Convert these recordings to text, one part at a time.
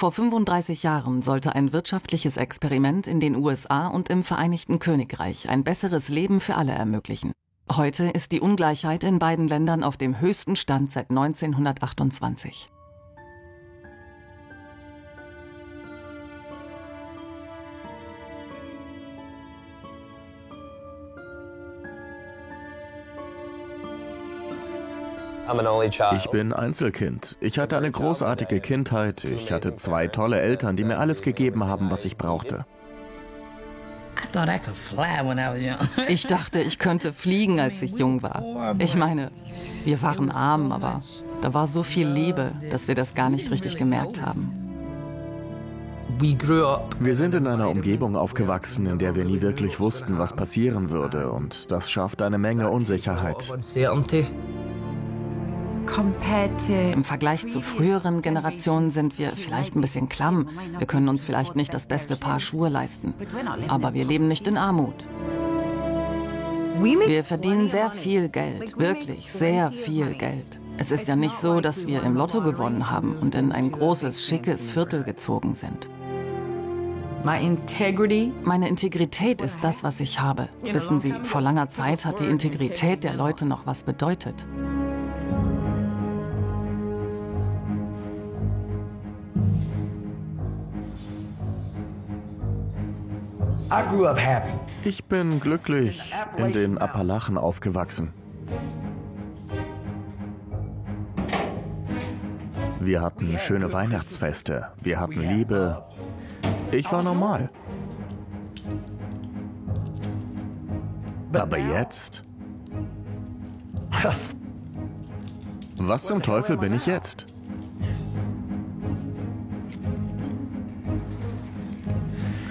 Vor 35 Jahren sollte ein wirtschaftliches Experiment in den USA und im Vereinigten Königreich ein besseres Leben für alle ermöglichen. Heute ist die Ungleichheit in beiden Ländern auf dem höchsten Stand seit 1928. Ich bin Einzelkind. Ich hatte eine großartige Kindheit. Ich hatte zwei tolle Eltern, die mir alles gegeben haben, was ich brauchte. Ich dachte, ich könnte fliegen, als ich jung war. Ich meine, wir waren arm, aber da war so viel Liebe, dass wir das gar nicht richtig gemerkt haben. Wir sind in einer Umgebung aufgewachsen, in der wir nie wirklich wussten, was passieren würde, und das schafft eine Menge Unsicherheit. Im Vergleich zu früheren Generationen sind wir vielleicht ein bisschen klamm. Wir können uns vielleicht nicht das beste Paar Schuhe leisten. Aber wir leben nicht in Armut. Wir verdienen sehr viel Geld, wirklich sehr viel Geld. Es ist ja nicht so, dass wir im Lotto gewonnen haben und in ein großes, schickes Viertel gezogen sind. Meine Integrität ist das, was ich habe. Wissen Sie, vor langer Zeit hat die Integrität der Leute noch was bedeutet. Ich bin glücklich in den Appalachen aufgewachsen. Wir hatten schöne Weihnachtsfeste, wir hatten Liebe. Ich war normal. Aber jetzt? Was zum Teufel bin ich jetzt?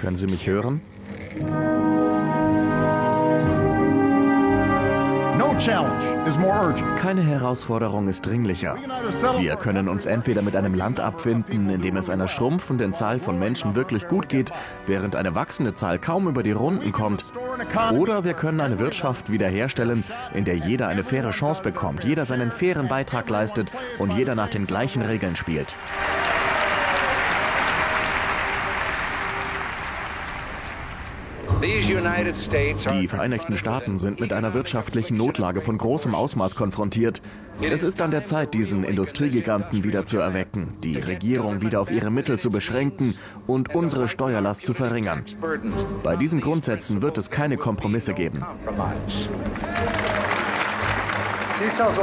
Können Sie mich hören? Keine Herausforderung ist dringlicher. Wir können uns entweder mit einem Land abfinden, in dem es einer schrumpfenden Zahl von Menschen wirklich gut geht, während eine wachsende Zahl kaum über die Runden kommt, oder wir können eine Wirtschaft wiederherstellen, in der jeder eine faire Chance bekommt, jeder seinen fairen Beitrag leistet und jeder nach den gleichen Regeln spielt. Die Vereinigten Staaten sind mit einer wirtschaftlichen Notlage von großem Ausmaß konfrontiert. Es ist an der Zeit, diesen Industriegiganten wieder zu erwecken, die Regierung wieder auf ihre Mittel zu beschränken und unsere Steuerlast zu verringern. Bei diesen Grundsätzen wird es keine Kompromisse geben.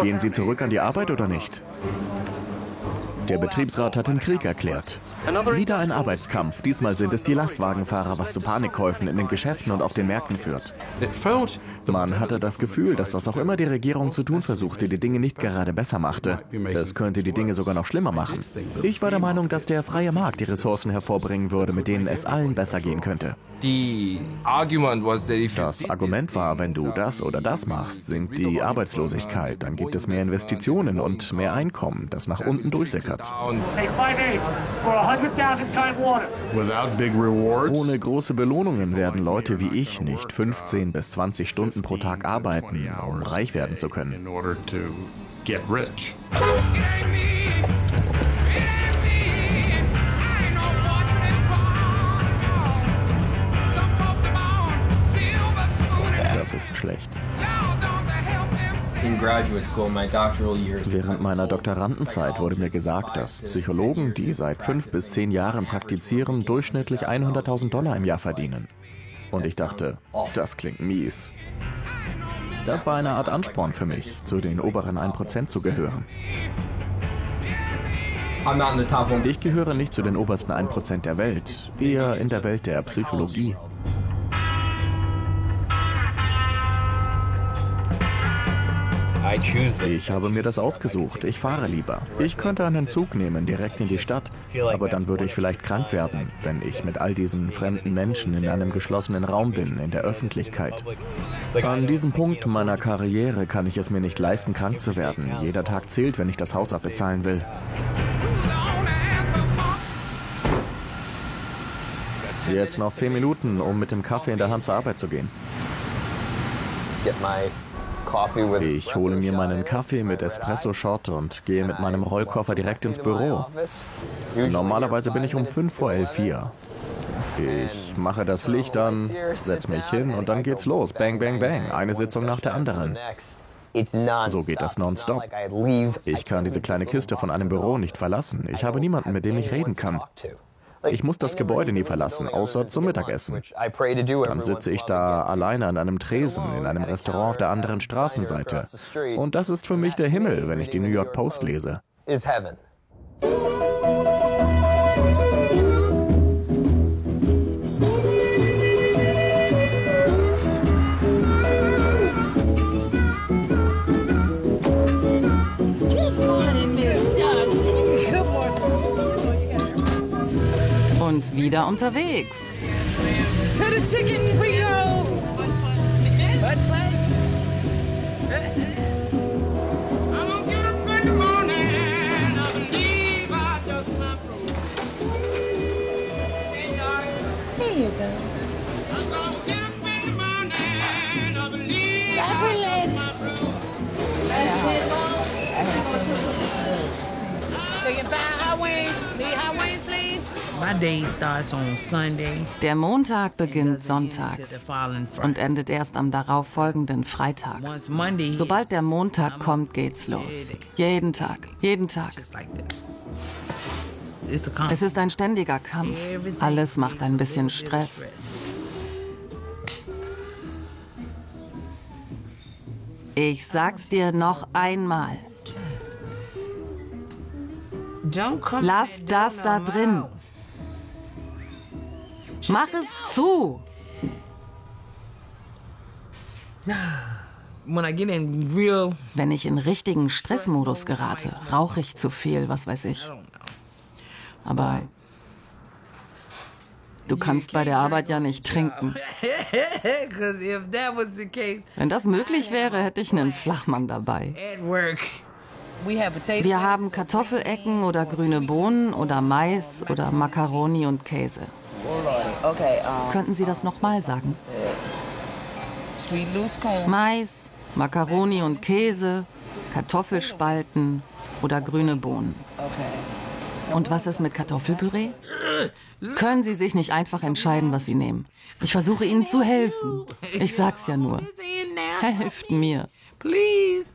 Gehen Sie zurück an die Arbeit oder nicht? Der Betriebsrat hat den Krieg erklärt. Wieder ein Arbeitskampf. Diesmal sind es die Lastwagenfahrer, was zu Panikkäufen in den Geschäften und auf den Märkten führt. Man hatte das Gefühl, dass was auch immer die Regierung zu tun versuchte, die Dinge nicht gerade besser machte. Es könnte die Dinge sogar noch schlimmer machen. Ich war der Meinung, dass der freie Markt die Ressourcen hervorbringen würde, mit denen es allen besser gehen könnte. Das Argument war, wenn du das oder das machst, sinkt die Arbeitslosigkeit, dann gibt es mehr Investitionen und mehr Einkommen, das nach unten durchsickert. Ohne große Belohnungen werden Leute wie ich nicht 15 bis 20 Stunden pro Tag arbeiten, um reich werden zu können. Das ist schlecht. Während meiner Doktorandenzeit wurde mir gesagt, dass Psychologen, die seit fünf bis zehn Jahren praktizieren, durchschnittlich 100.000 Dollar im Jahr verdienen. Und ich dachte, das klingt mies. Das war eine Art Ansporn für mich, zu den oberen 1% zu gehören. Ich gehöre nicht zu den obersten 1% der Welt, eher in der Welt der Psychologie. Ich habe mir das ausgesucht. Ich fahre lieber. Ich könnte einen Zug nehmen, direkt in die Stadt. Aber dann würde ich vielleicht krank werden, wenn ich mit all diesen fremden Menschen in einem geschlossenen Raum bin, in der Öffentlichkeit. An diesem Punkt meiner Karriere kann ich es mir nicht leisten, krank zu werden. Jeder Tag zählt, wenn ich das Haus abbezahlen will. Jetzt noch zehn Minuten, um mit dem Kaffee in der Hand zur Arbeit zu gehen. Ich hole mir meinen Kaffee mit Espresso-Shot und gehe mit meinem Rollkoffer direkt ins Büro. Normalerweise bin ich um 5 vor 11 hier. Ich mache das Licht an, setze mich hin und dann geht's los. Bang, bang, bang. Eine Sitzung nach der anderen. So geht das nonstop. Ich kann diese kleine Kiste von einem Büro nicht verlassen. Ich habe niemanden, mit dem ich reden kann. Ich muss das Gebäude nie verlassen, außer zum Mittagessen. Dann sitze ich da alleine an einem Tresen in einem Restaurant auf der anderen Straßenseite. Und das ist für mich der Himmel, wenn ich die New York Post lese. Wieder unterwegs. To the chicken we go. But, but. Here you go. Happy lady. That's it, Mom. So you buy hot wings? Need hot Der Montag beginnt sonntags und endet erst am darauffolgenden Freitag. Sobald der Montag kommt, geht's los. Jeden Tag, jeden Tag. Es ist ein ständiger Kampf. Alles macht ein bisschen Stress. Ich sag's dir noch einmal. Lass das da drin. Mach es zu. Wenn ich in richtigen Stressmodus gerate, rauche ich zu viel, was weiß ich. Aber du kannst bei der Arbeit ja nicht trinken. Wenn das möglich wäre, hätte ich einen Flachmann dabei. Wir haben Kartoffelecken oder grüne Bohnen oder Mais oder Macaroni und Käse. Okay, um, Könnten Sie das nochmal sagen? Mais, Macaroni und Käse, Kartoffelspalten oder grüne Bohnen. Und was ist mit Kartoffelpüree? Können Sie sich nicht einfach entscheiden, was Sie nehmen? Ich versuche Ihnen zu helfen. Ich sag's ja nur. Helft mir. Please.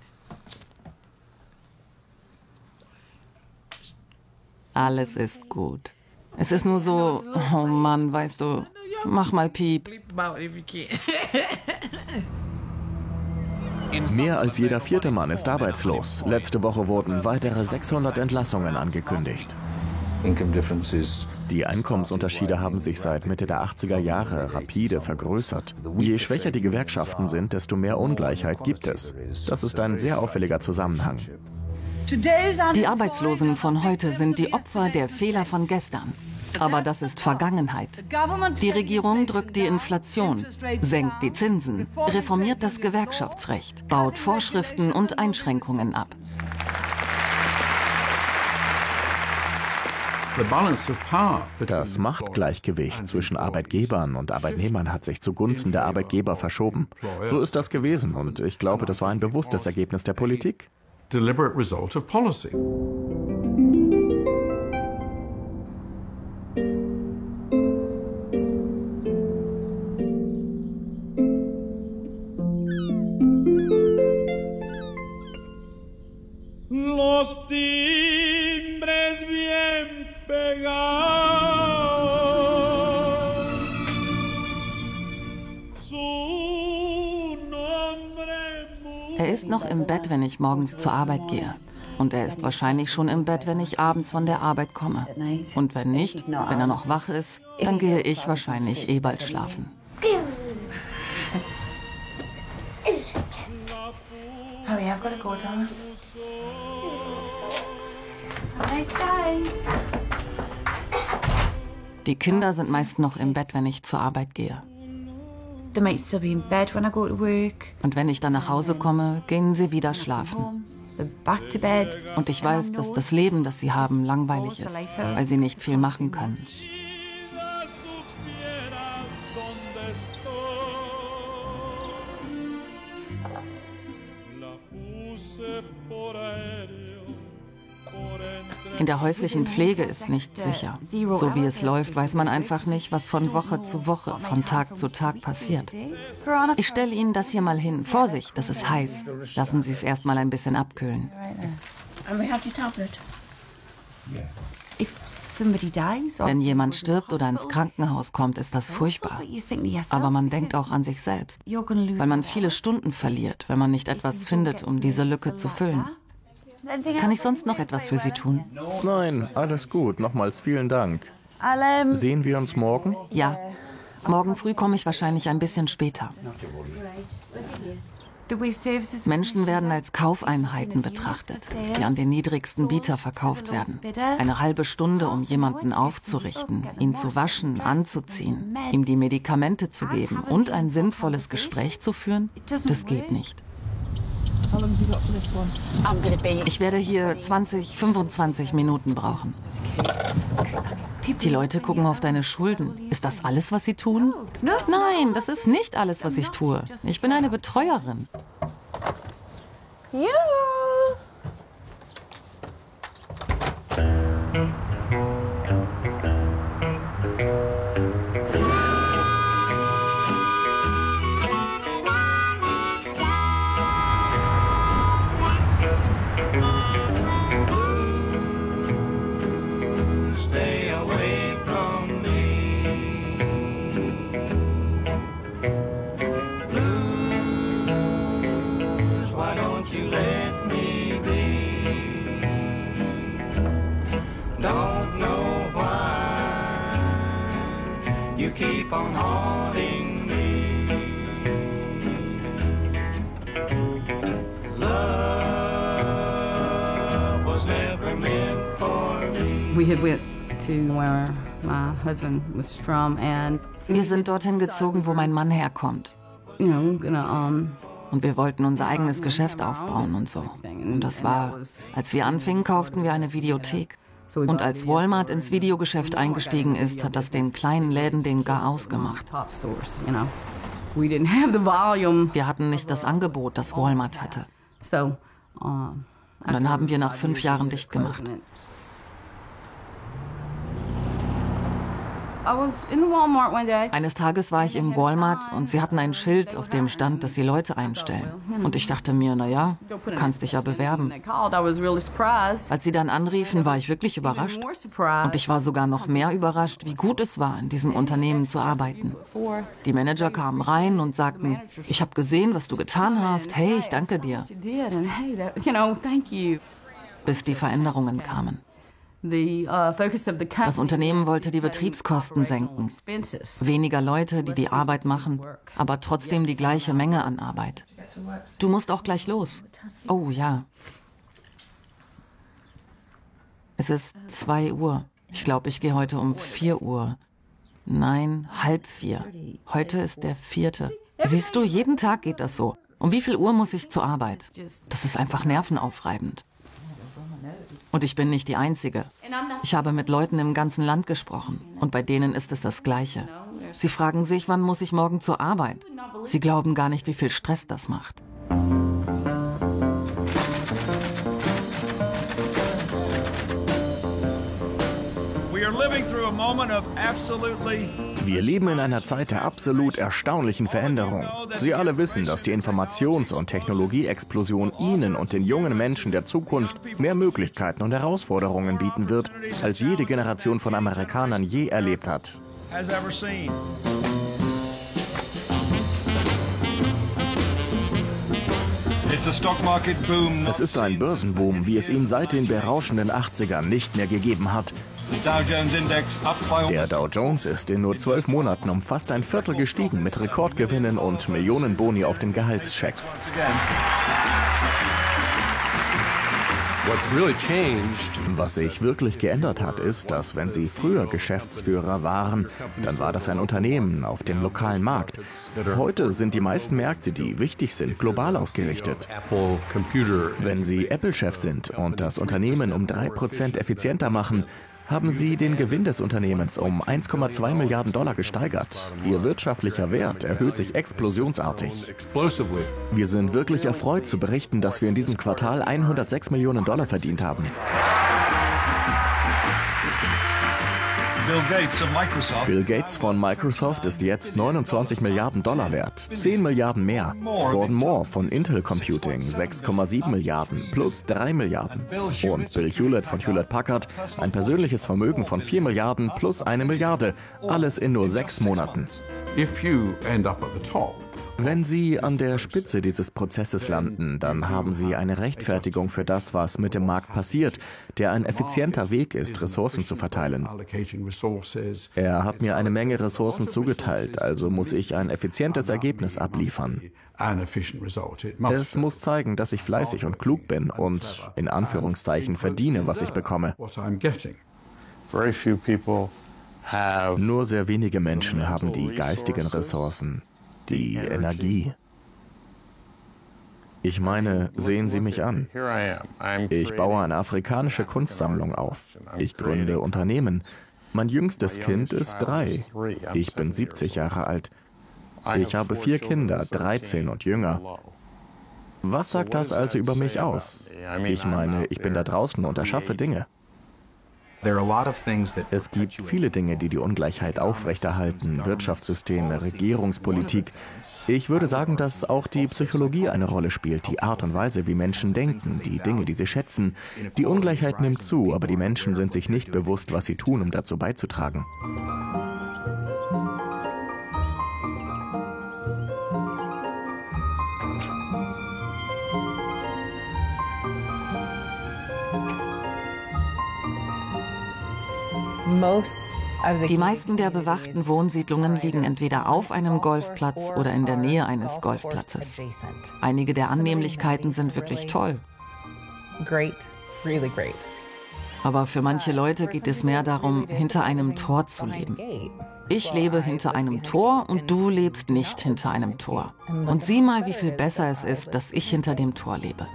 Alles ist gut. Es ist nur so, oh Mann, weißt du, mach mal Piep. Mehr als jeder vierte Mann ist arbeitslos. Letzte Woche wurden weitere 600 Entlassungen angekündigt. Die Einkommensunterschiede haben sich seit Mitte der 80er Jahre rapide vergrößert. Je schwächer die Gewerkschaften sind, desto mehr Ungleichheit gibt es. Das ist ein sehr auffälliger Zusammenhang. Die Arbeitslosen von heute sind die Opfer der Fehler von gestern. Aber das ist Vergangenheit. Die Regierung drückt die Inflation, senkt die Zinsen, reformiert das Gewerkschaftsrecht, baut Vorschriften und Einschränkungen ab. the balance of power Das Machtgleichgewicht zwischen Arbeitgebern und Arbeitnehmern hat sich zugunsten der Arbeitgeber verschoben. So ist das gewesen und ich glaube, das war ein bewusstes Ergebnis der Politik. Deliberate result of policy. los timbres bien pegados. Noch im Bett, wenn ich morgens zur Arbeit gehe. Und er ist wahrscheinlich schon im Bett, wenn ich abends von der Arbeit komme. Und wenn nicht, wenn er noch wach ist, dann gehe ich wahrscheinlich eh bald schlafen. Honey, I've got to go, darling. Have a nice day. Die Kinder sind meist noch im Bett, wenn ich zur Arbeit gehe. They might still be in bed when I go to work. Und wenn ich dann nach Hause komme, gehen sie wieder schlafen. They're back to bed. Und ich weiß, dass das Leben, das sie haben, langweilig ist, weil sie nicht viel machen können. In der häuslichen Pflege ist nicht sicher. So wie es läuft, weiß man einfach nicht, was von Woche zu Woche, von Tag zu Tag passiert. Ich stelle Ihnen das hier mal hin. Vorsicht, das ist heiß. Lassen Sie es erst mal ein bisschen abkühlen. Wenn jemand stirbt oder ins Krankenhaus kommt, ist das furchtbar. Aber man denkt auch an sich selbst, weil man viele. Stunden verliert, wenn man nicht etwas findet, um diese Lücke zu füllen. Kann ich sonst noch etwas für Sie tun? Nein, alles gut. Nochmals vielen Dank. Sehen wir uns morgen? Ja. Morgen früh komme ich wahrscheinlich ein bisschen später. Menschen werden als Kaufeinheiten betrachtet, die an den niedrigsten Bieter verkauft werden. Eine halbe Stunde, um jemanden aufzurichten, ihn zu waschen, anzuziehen, ihm die Medikamente zu geben und ein sinnvolles Gespräch zu führen, das geht nicht. Ich werde hier 20, 25 Minuten brauchen. Die Leute gucken auf deine Schulden. Ist das alles, was sie tun? Nein, das ist nicht alles, was ich tue. Ich bin eine Betreuerin. You. Haunting me. Love was never meant for me. We had went to where my husband was from and Wir sind dorthin gezogen, wo mein Mann herkommt. you know gonna um Und wir wollten unser eigenes Geschäft aufbauen und so. Und das war, als wir anfingen, kauften wir eine Videothek. Und als Walmart ins Videogeschäft eingestiegen ist, hat das den kleinen Läden den gar ausgemacht. top stores, you know. We didn't have the volume, Wir hatten nicht das Angebot, das Walmart hatte. um, Und dann haben wir nach fünf Jahren dicht gemacht. I was in the Walmart one day. Eines Tages war ich im Walmart und sie hatten ein Schild, auf dem stand, dass sie Leute einstellen. Und ich dachte mir, na ja, kannst dich ja bewerben. Als sie dann anriefen, war ich wirklich überrascht. Und ich war sogar noch mehr überrascht, wie gut es war, in diesem Unternehmen zu arbeiten. Die Manager kamen rein und sagten, ich habe gesehen, was du getan hast. Hey, ich danke dir. Bis die Veränderungen kamen. Das Unternehmen wollte die Betriebskosten senken. Weniger Leute, die die Arbeit machen, aber trotzdem die gleiche Menge an Arbeit. Du musst auch gleich los. Oh ja. Es ist zwei Uhr. Ich glaube, ich gehe heute um vier Uhr. Nein, halb vier. Heute ist der vierte. Siehst du, jeden Tag geht das so. Um wie viel Uhr muss ich zur Arbeit? Das ist einfach nervenaufreibend. Und ich bin nicht die Einzige. Ich habe mit Leuten im ganzen Land gesprochen und bei denen ist es das Gleiche. Sie fragen sich, wann muss ich morgen zur Arbeit? Sie glauben gar nicht, wie viel Stress das macht. Wir leben in einer Zeit der absolut erstaunlichen Veränderung. Sie alle wissen, dass die Informations- und Technologieexplosion Ihnen und den jungen Menschen der Zukunft mehr Möglichkeiten und Herausforderungen bieten wird, als jede Generation von Amerikanern je erlebt hat. Es ist ein Börsenboom, wie es ihn seit den berauschenden 80ern nicht mehr gegeben hat. Der Dow Jones ist in nur zwölf Monaten um fast ein Viertel gestiegen mit Rekordgewinnen und Millionen Boni auf den Gehaltschecks. Was sich wirklich geändert hat, ist, dass wenn Sie früher Geschäftsführer waren, dann war das ein Unternehmen auf dem lokalen Markt. Heute sind die meisten Märkte, die wichtig sind, global ausgerichtet. Wenn Sie Apple-Chef sind und das Unternehmen um 3% effizienter machen, haben sie den Gewinn des Unternehmens um 1,2 Milliarden Dollar gesteigert. Ihr wirtschaftlicher Wert erhöht sich explosionsartig. Wir sind wirklich erfreut zu berichten, dass wir in diesem Quartal 106 Millionen Dollar verdient haben. Bill Gates von Microsoft ist jetzt 29 Milliarden Dollar wert, 10 Milliarden mehr. Gordon Moore von Intel Computing 6,7 Milliarden plus 3 Milliarden. Und Bill Hewlett von Hewlett Packard ein persönliches Vermögen von 4 Milliarden plus eine Milliarde. Alles in nur sechs Monaten. If you end up at the top, wenn Sie an der Spitze dieses Prozesses landen, dann haben Sie eine Rechtfertigung für das, was mit dem Markt passiert, der ein effizienter Weg ist, Ressourcen zu verteilen. Er hat mir eine Menge Ressourcen zugeteilt, also muss ich ein effizientes Ergebnis abliefern. Es muss zeigen, dass ich fleißig und klug bin und in Anführungszeichen verdiene, was ich bekomme. Nur sehr wenige Menschen haben die geistigen Ressourcen, die Energie. Ich meine, sehen Sie mich an. Ich baue eine afrikanische Kunstsammlung auf. Ich gründe Unternehmen. Mein jüngstes Kind ist drei. Ich bin 70 Jahre alt. Ich habe vier Kinder, 13 und jünger. Was sagt das also über mich aus? Ich meine, ich bin da draußen und erschaffe Dinge. Es gibt viele Dinge, die die Ungleichheit aufrechterhalten, Wirtschaftssysteme, Regierungspolitik. Ich würde sagen, dass auch die Psychologie eine Rolle spielt, die Art und Weise, wie Menschen denken, die Dinge, die sie schätzen. Die Ungleichheit nimmt zu, aber die Menschen sind sich nicht bewusst, was sie tun, um dazu beizutragen. Die meisten der bewachten Wohnsiedlungen liegen entweder auf einem Golfplatz oder in der Nähe eines Golfplatzes. Einige der Annehmlichkeiten sind wirklich toll. Aber für manche Leute geht es mehr darum, hinter einem Tor zu leben. Ich lebe hinter einem Tor und du lebst nicht hinter einem Tor. Und sieh mal, wie viel besser es ist, dass ich hinter dem Tor lebe.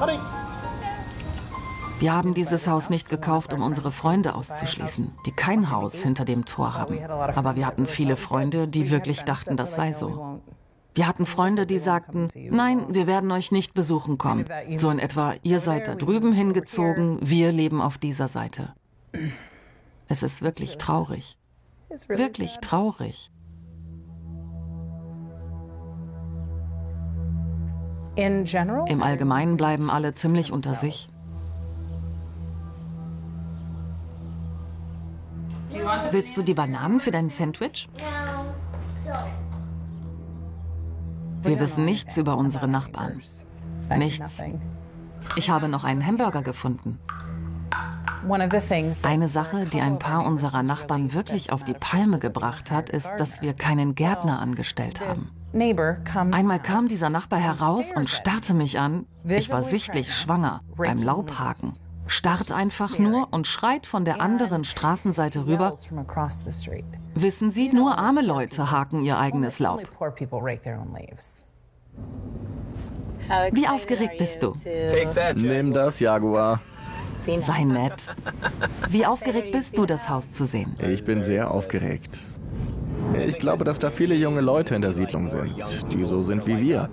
Honey. Wir haben dieses Haus nicht gekauft, um unsere Freunde auszuschließen, die kein Haus hinter dem Tor haben. Aber wir hatten viele Freunde, die wirklich dachten, das sei so. Wir hatten Freunde, die sagten, nein, wir werden euch nicht besuchen kommen. So in etwa, ihr seid da drüben hingezogen, wir leben auf dieser Seite. Es ist wirklich traurig. Wirklich traurig. Im Allgemeinen bleiben alle ziemlich unter sich. Willst du die Bananen für dein Sandwich? Wir wissen nichts über unsere Nachbarn. Nichts. Ich habe noch einen Hamburger gefunden. Eine Sache, die ein paar unserer Nachbarn wirklich auf die Palme gebracht hat, ist, dass wir keinen Gärtner angestellt haben. Einmal kam dieser Nachbar heraus und starrte mich an. Ich war sichtlich schwanger beim Laubhaken starrt einfach nur und schreit von der anderen Straßenseite rüber. Wissen Sie, nur arme Leute haken ihr eigenes Laub. Wie aufgeregt bist du? Nimm das, Jaguar. Sei nett. Wie aufgeregt bist du, das Haus zu sehen? Ich bin sehr aufgeregt. Ich glaube, dass da viele junge Leute in der Siedlung sind, die so sind wie wir.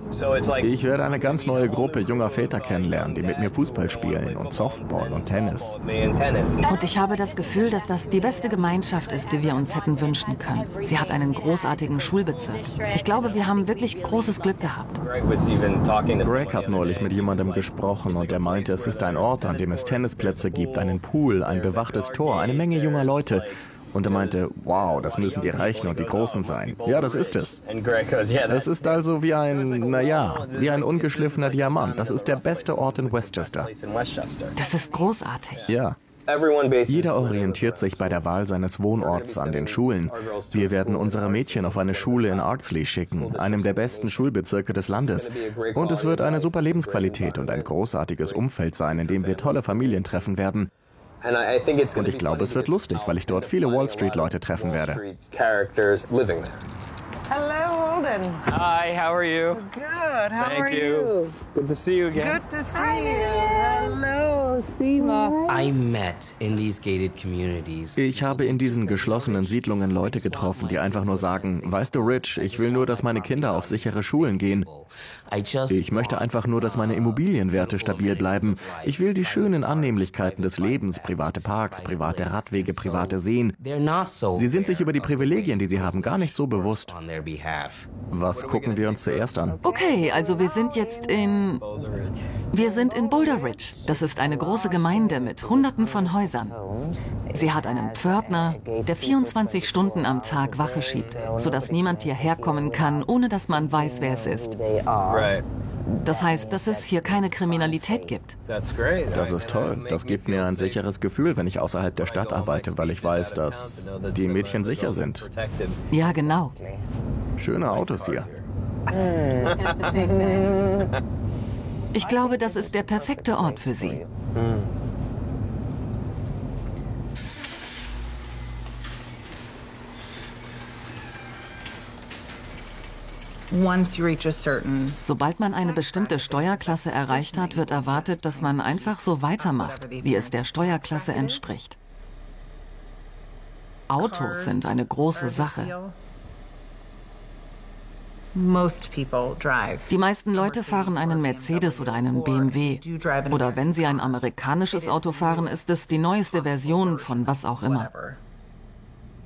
Ich werde eine ganz neue Gruppe junger Väter kennenlernen, die mit mir Fußball spielen und Softball und Tennis. Und ich habe das Gefühl, dass das die beste Gemeinschaft ist, die wir uns hätten wünschen können. Sie hat einen großartigen Schulbezirk. Ich glaube, wir haben wirklich großes Glück gehabt. Greg hat neulich mit jemandem gesprochen und er meinte, es ist ein Ort, an dem es Tennisplätze gibt, einen Pool, ein bewachtes Tor, eine Menge junger Leute. Und er meinte, wow, das müssen die Reichen und die Großen sein. Ja, das ist es. Es ist also wie ein, naja, wie ein ungeschliffener Diamant. Das ist der beste Ort in Westchester. Das ist großartig. Ja. Jeder orientiert sich bei der Wahl seines Wohnorts an den Schulen. Wir werden unsere Mädchen auf eine Schule in Ardsley schicken, einem der besten Schulbezirke des Landes. Und es wird eine super Lebensqualität und ein großartiges Umfeld sein, in dem wir tolle Familien treffen werden. Und ich glaube, es wird lustig, weil ich dort viele Wall Street-Leute treffen werde. Hello, Holden. Hi, how are you? Good. How Thank are you. you? Good to see you again. Good to see Hi, you. Hello. Ich habe in diesen geschlossenen Siedlungen Leute getroffen, die einfach nur sagen, weißt du, Rich, ich will nur, dass meine Kinder auf sichere Schulen gehen. Ich möchte einfach nur, dass meine Immobilienwerte stabil bleiben. Ich will die schönen Annehmlichkeiten des Lebens, private Parks, private Radwege, private Seen. Sie sind sich über die Privilegien, die sie haben, gar nicht so bewusst. Was gucken wir uns zuerst an? Okay, also wir sind jetzt in... Wir sind in Boulder Ridge. Das ist eine große Gemeinde mit Hunderten von Häusern. Sie hat einen Pförtner, der 24 Stunden am Tag Wache schiebt, sodass niemand hierher kommen kann, ohne dass man weiß, wer es ist. Das heißt, dass es hier keine Kriminalität gibt. Das ist toll. Das gibt mir ein sicheres Gefühl, wenn ich außerhalb der Stadt arbeite, weil ich weiß, dass die Mädchen sicher sind. Ja, genau. Schöne Autos hier. Ich glaube, das ist der perfekte Ort für sie. Sobald man eine bestimmte Steuerklasse erreicht hat, wird erwartet, dass man einfach so weitermacht, wie es der Steuerklasse entspricht. Autos sind eine große Sache. Die meisten Leute fahren einen Mercedes oder einen BMW. Oder wenn sie ein amerikanisches Auto fahren, ist es die neueste Version von was auch immer.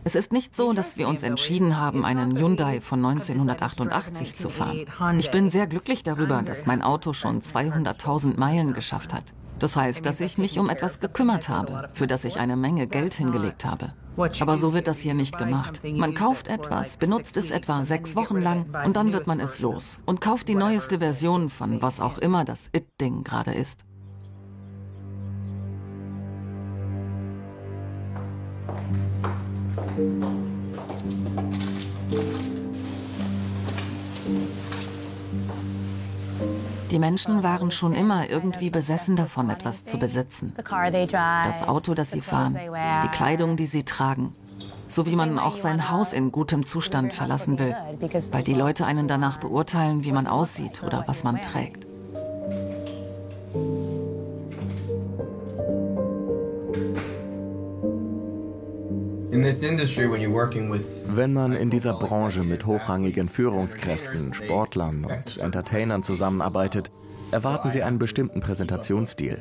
Es ist nicht so, dass wir uns entschieden haben, einen Hyundai von 1988 zu fahren. Ich bin sehr glücklich darüber, dass mein Auto schon 200.000 Meilen geschafft hat. Das heißt, dass ich mich um etwas gekümmert habe, für das ich eine Menge Geld hingelegt habe. Aber so wird das hier nicht gemacht. Man kauft etwas, benutzt es etwa sechs Wochen lang und dann wird man es los und kauft die neueste Version von was auch immer das It-Ding gerade ist. Die Menschen waren schon immer irgendwie besessen davon, etwas zu besitzen. Das Auto, das sie fahren, die Kleidung, die sie tragen. So wie man auch sein Haus in gutem Zustand verlassen will, weil die Leute einen danach beurteilen, wie man aussieht oder was man trägt. Wenn man in dieser Branche mit hochrangigen Führungskräften, Sportlern und Entertainern zusammenarbeitet, erwarten sie einen bestimmten Präsentationsstil.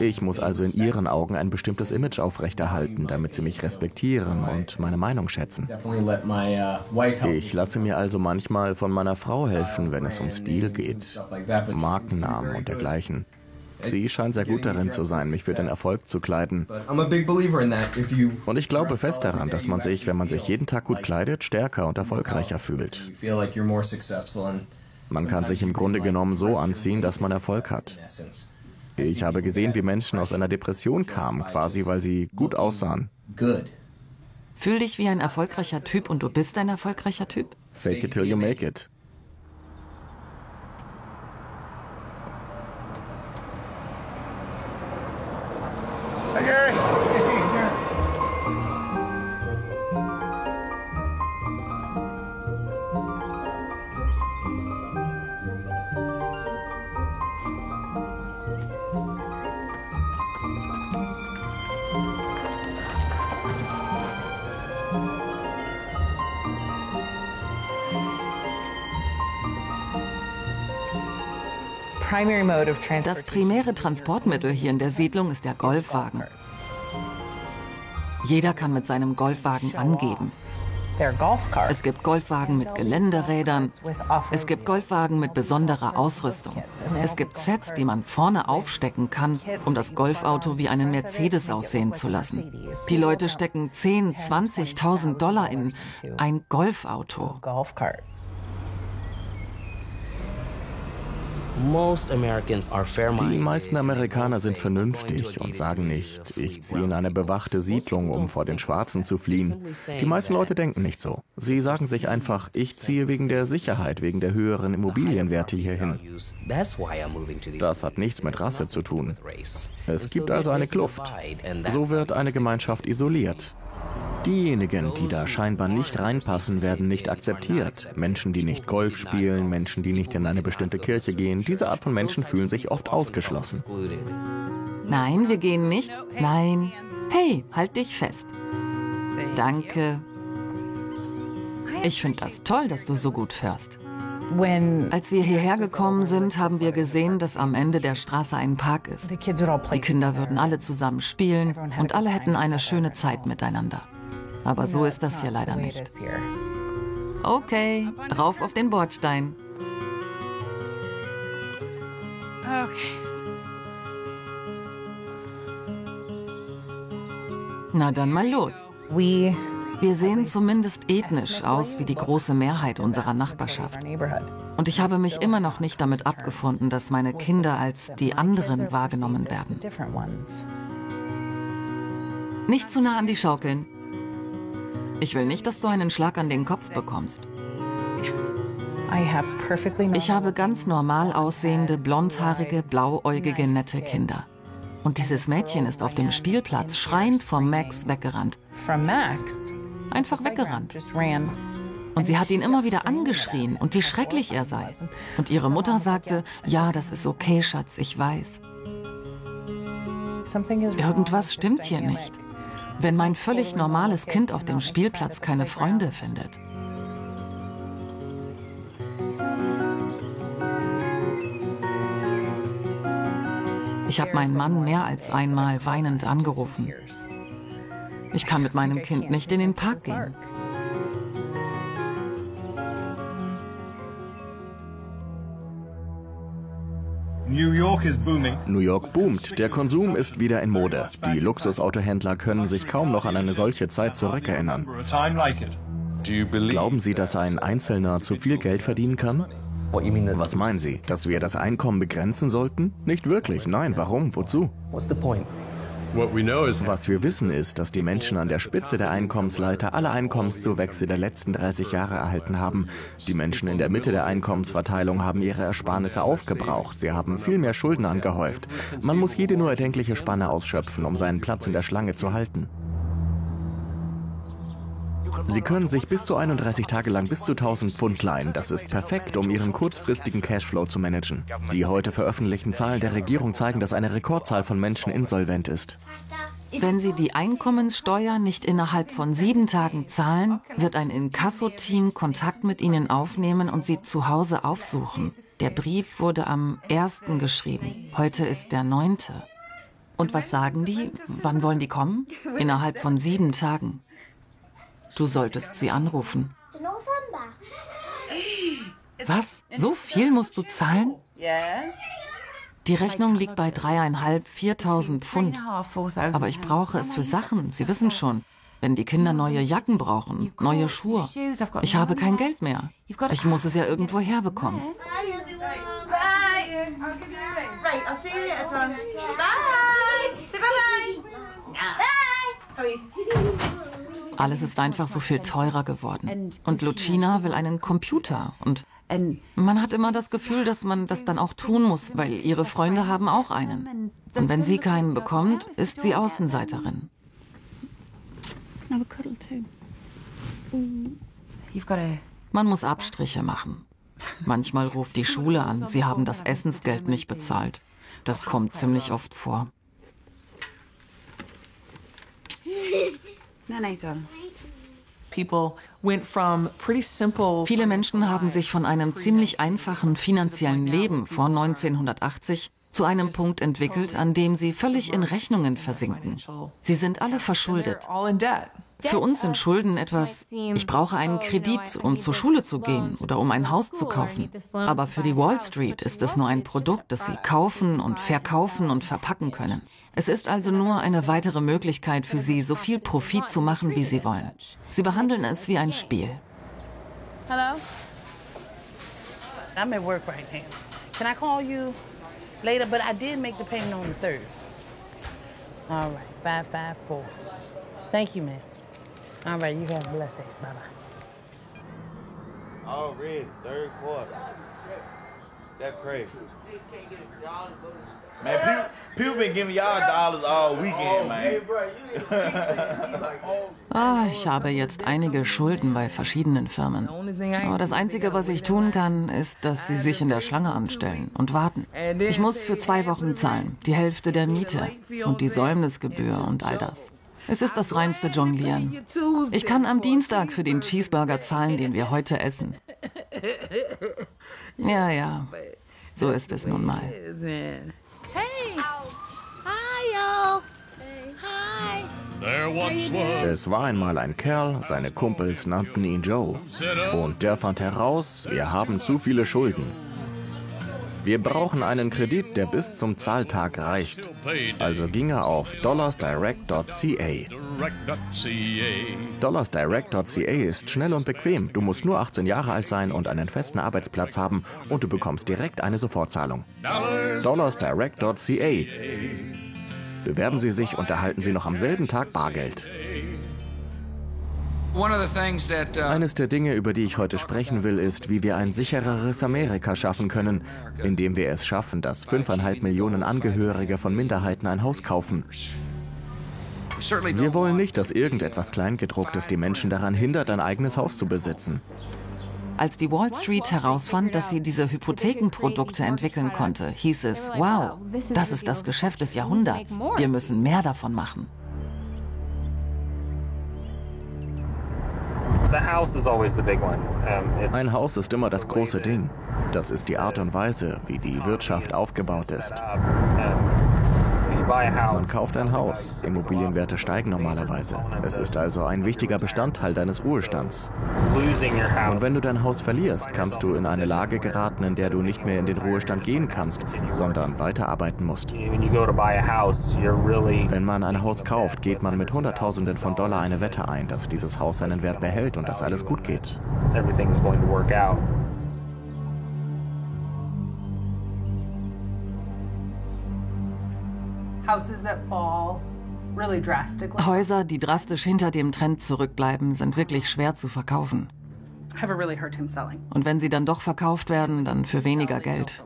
Ich muss also in ihren Augen ein bestimmtes Image aufrechterhalten, damit sie mich respektieren und meine Meinung schätzen. Ich lasse mir also manchmal von meiner Frau helfen, wenn es um Stil geht, Markennamen und dergleichen. Sie scheint sehr gut darin zu sein, mich für den Erfolg zu kleiden. Und ich glaube fest daran, dass man sich, wenn man sich jeden Tag gut kleidet, stärker und erfolgreicher fühlt. Man kann sich im Grunde genommen so anziehen, dass man Erfolg hat. Ich habe gesehen, wie Menschen aus einer Depression kamen, quasi weil sie gut aussahen. Fühl dich wie ein erfolgreicher Typ und du bist ein erfolgreicher Typ? Fake it till you make it. Das primäre Transportmittel hier in der Siedlung ist der Golfwagen. Jeder kann mit seinem Golfwagen angeben. Es gibt Golfwagen mit Geländerädern. Es gibt Golfwagen mit besonderer Ausrüstung. Es gibt Sets, die man vorne aufstecken kann, um das Golfauto wie einen Mercedes aussehen zu lassen. Die Leute stecken 10, 20.000 Dollar in ein Golfauto. Die meisten Amerikaner sind vernünftig und sagen nicht, ich ziehe in eine bewachte Siedlung, um vor den Schwarzen zu fliehen. Die meisten Leute denken nicht so. Sie sagen sich einfach, ich ziehe wegen der Sicherheit, wegen der höheren Immobilienwerte hierhin. Das hat nichts mit Rasse zu tun. Es gibt also eine Kluft. So wird eine Gemeinschaft isoliert. Diejenigen, die da scheinbar nicht reinpassen, werden nicht akzeptiert. Menschen, die nicht Golf spielen, Menschen, die nicht in eine bestimmte Kirche gehen, diese Art von Menschen fühlen sich oft ausgeschlossen. Nein, wir gehen nicht. Nein. Hey, halt dich fest. Danke. Ich finde das toll, dass du so gut fährst. Als wir hierher gekommen sind, haben wir gesehen, dass am Ende der Straße ein Park ist. Die Kinder würden alle zusammen spielen und alle hätten eine schöne Zeit miteinander. Aber so ist das hier leider nicht. Okay, rauf auf den Bordstein. Na dann mal los. Wir sehen zumindest ethnisch aus wie die große Mehrheit unserer Nachbarschaft. Und ich habe mich immer noch nicht damit abgefunden, dass meine Kinder als die anderen wahrgenommen werden. Nicht zu nah an die Schaukeln. Ich will nicht, dass du einen Schlag an den Kopf bekommst. Ich habe ganz normal aussehende, blondhaarige, blauäugige, nette Kinder. Und dieses Mädchen ist auf dem Spielplatz schreiend vom Max weggerannt. Einfach weggerannt. Und sie hat ihn immer wieder angeschrien und wie schrecklich er sei. Und ihre Mutter sagte, ja, das ist okay, Schatz, ich weiß. Irgendwas stimmt hier nicht. Wenn mein völlig normales Kind auf dem Spielplatz keine Freunde findet. Ich habe meinen Mann mehr als einmal weinend angerufen. Ich kann mit meinem Kind nicht in den Park gehen. New York boomt. Der Konsum ist wieder in Mode. Die Luxusautohändler können sich kaum noch an eine solche Zeit zurückerinnern. Glauben Sie, dass ein Einzelner zu viel Geld verdienen kann? Was meinen Sie? Dass wir das Einkommen begrenzen sollten? Nicht wirklich. Nein, warum? Wozu? Was wir wissen ist, dass die Menschen an der Spitze der Einkommensleiter alle Einkommenszuwächse der letzten 30 Jahre erhalten haben. Die Menschen in der Mitte der Einkommensverteilung haben ihre Ersparnisse aufgebraucht. Sie haben viel mehr Schulden angehäuft. Man muss jede nur erdenkliche Spanne ausschöpfen, um seinen Platz in der Schlange zu halten. Sie können sich bis zu 31 Tage lang bis zu 1000 Pfund leihen. Das ist perfekt, um Ihren kurzfristigen Cashflow zu managen. Die heute veröffentlichten Zahlen der Regierung zeigen, dass eine Rekordzahl von Menschen insolvent ist. Wenn Sie die Einkommenssteuer nicht innerhalb von sieben Tagen zahlen, wird ein Inkasso-Team Kontakt mit Ihnen aufnehmen und Sie zu Hause aufsuchen. Der Brief wurde am 1. geschrieben. Heute ist der 9. Und was sagen die? Wann wollen die kommen? Innerhalb von sieben Tagen. Du solltest sie anrufen. Was? So viel musst du zahlen? Die Rechnung liegt bei dreieinhalb, viertausend Pfund. Aber ich brauche es für Sachen. Sie wissen schon. Wenn die Kinder neue Jacken brauchen, neue Schuhe. Ich habe kein Geld mehr. Ich muss es ja irgendwo herbekommen. Alles ist einfach so viel teurer geworden. Und Lucina will einen Computer. Und man hat immer das Gefühl, dass man das dann auch tun muss, weil ihre Freunde haben auch einen. Und wenn sie keinen bekommt, ist sie Außenseiterin. Man muss Abstriche machen. Manchmal ruft die Schule an, sie haben das Essensgeld nicht bezahlt. Das kommt ziemlich oft vor. Viele Menschen haben sich von einem ziemlich einfachen finanziellen Leben vor 1980 zu einem Punkt entwickelt, an dem sie völlig in Rechnungen versinken. Sie sind alle verschuldet. Für uns sind Schulden etwas, ich brauche einen Kredit, um zur Schule zu gehen oder um ein Haus zu kaufen. Aber für die Wall Street ist es nur ein Produkt, das sie kaufen und verkaufen und verpacken können. Es ist also nur eine weitere Möglichkeit für sie, so viel Profit zu machen, wie sie wollen. Sie behandeln es wie ein Spiel. Hello? I'm at work right now. Can I call you later? But I did make the payment on the third. All right, 554. Thank you, man. All right, you have a blessed day. Bye-bye. 'Already, third quarter. 554. 554. Thank you, man. All right, you have a blessed day. Bye bye. All bye. 554. 554. That's crazy. Man, people, people been giving y'all dollars all weekend, man. Ah, ich habe jetzt einige Schulden bei verschiedenen Firmen. Aber das Einzige, was ich tun kann, ist, dass sie sich in der Schlange anstellen und warten. Ich muss für zwei Wochen zahlen, die Hälfte der Miete und die Säumnisgebühr und all das. Es ist das reinste Jonglieren. Ich kann am Dienstag für den Cheeseburger zahlen, den wir heute essen. Ja, ja, so ist es nun mal. Hey! Hi! Hi! Es war einmal ein Kerl, seine Kumpels nannten ihn Joe. Und der fand heraus, wir haben zu viele Schulden. Wir brauchen einen Kredit, der bis zum Zahltag reicht. Also ging er auf dollarsdirect.ca. Dollarsdirect.ca ist schnell und bequem. Du musst nur 18 Jahre alt sein und einen festen Arbeitsplatz haben und du bekommst direkt eine Sofortzahlung. Dollarsdirect.ca. Bewerben Sie sich und erhalten Sie noch am selben Tag Bargeld. Eines der Dinge, über die ich heute sprechen will, ist, wie wir ein sichereres Amerika schaffen können, indem wir es schaffen, dass 5,5 Millionen Angehörige von Minderheiten ein Haus kaufen. Wir wollen nicht, dass irgendetwas Kleingedrucktes die Menschen daran hindert, ein eigenes Haus zu besitzen. Als die Wall Street herausfand, dass sie diese Hypothekenprodukte entwickeln konnte, hieß es, wow, das ist das Geschäft des Jahrhunderts. Wir müssen mehr davon machen. Ein Haus ist immer das große Ding. Das ist die Art und Weise, wie die Wirtschaft aufgebaut ist. Man kauft ein Haus. Immobilienwerte steigen normalerweise. Es ist also ein wichtiger Bestandteil deines Ruhestands. Und wenn du dein Haus verlierst, kannst du in eine Lage geraten, in der du nicht mehr in den Ruhestand gehen kannst, sondern weiterarbeiten musst. Wenn man ein Haus kauft, geht man mit Hunderttausenden von Dollar eine Wette ein, dass dieses Haus seinen Wert behält und dass alles gut geht. Häuser, die drastisch hinter dem Trend zurückbleiben, sind wirklich schwer zu verkaufen. Und wenn sie dann doch verkauft werden, dann für weniger Geld.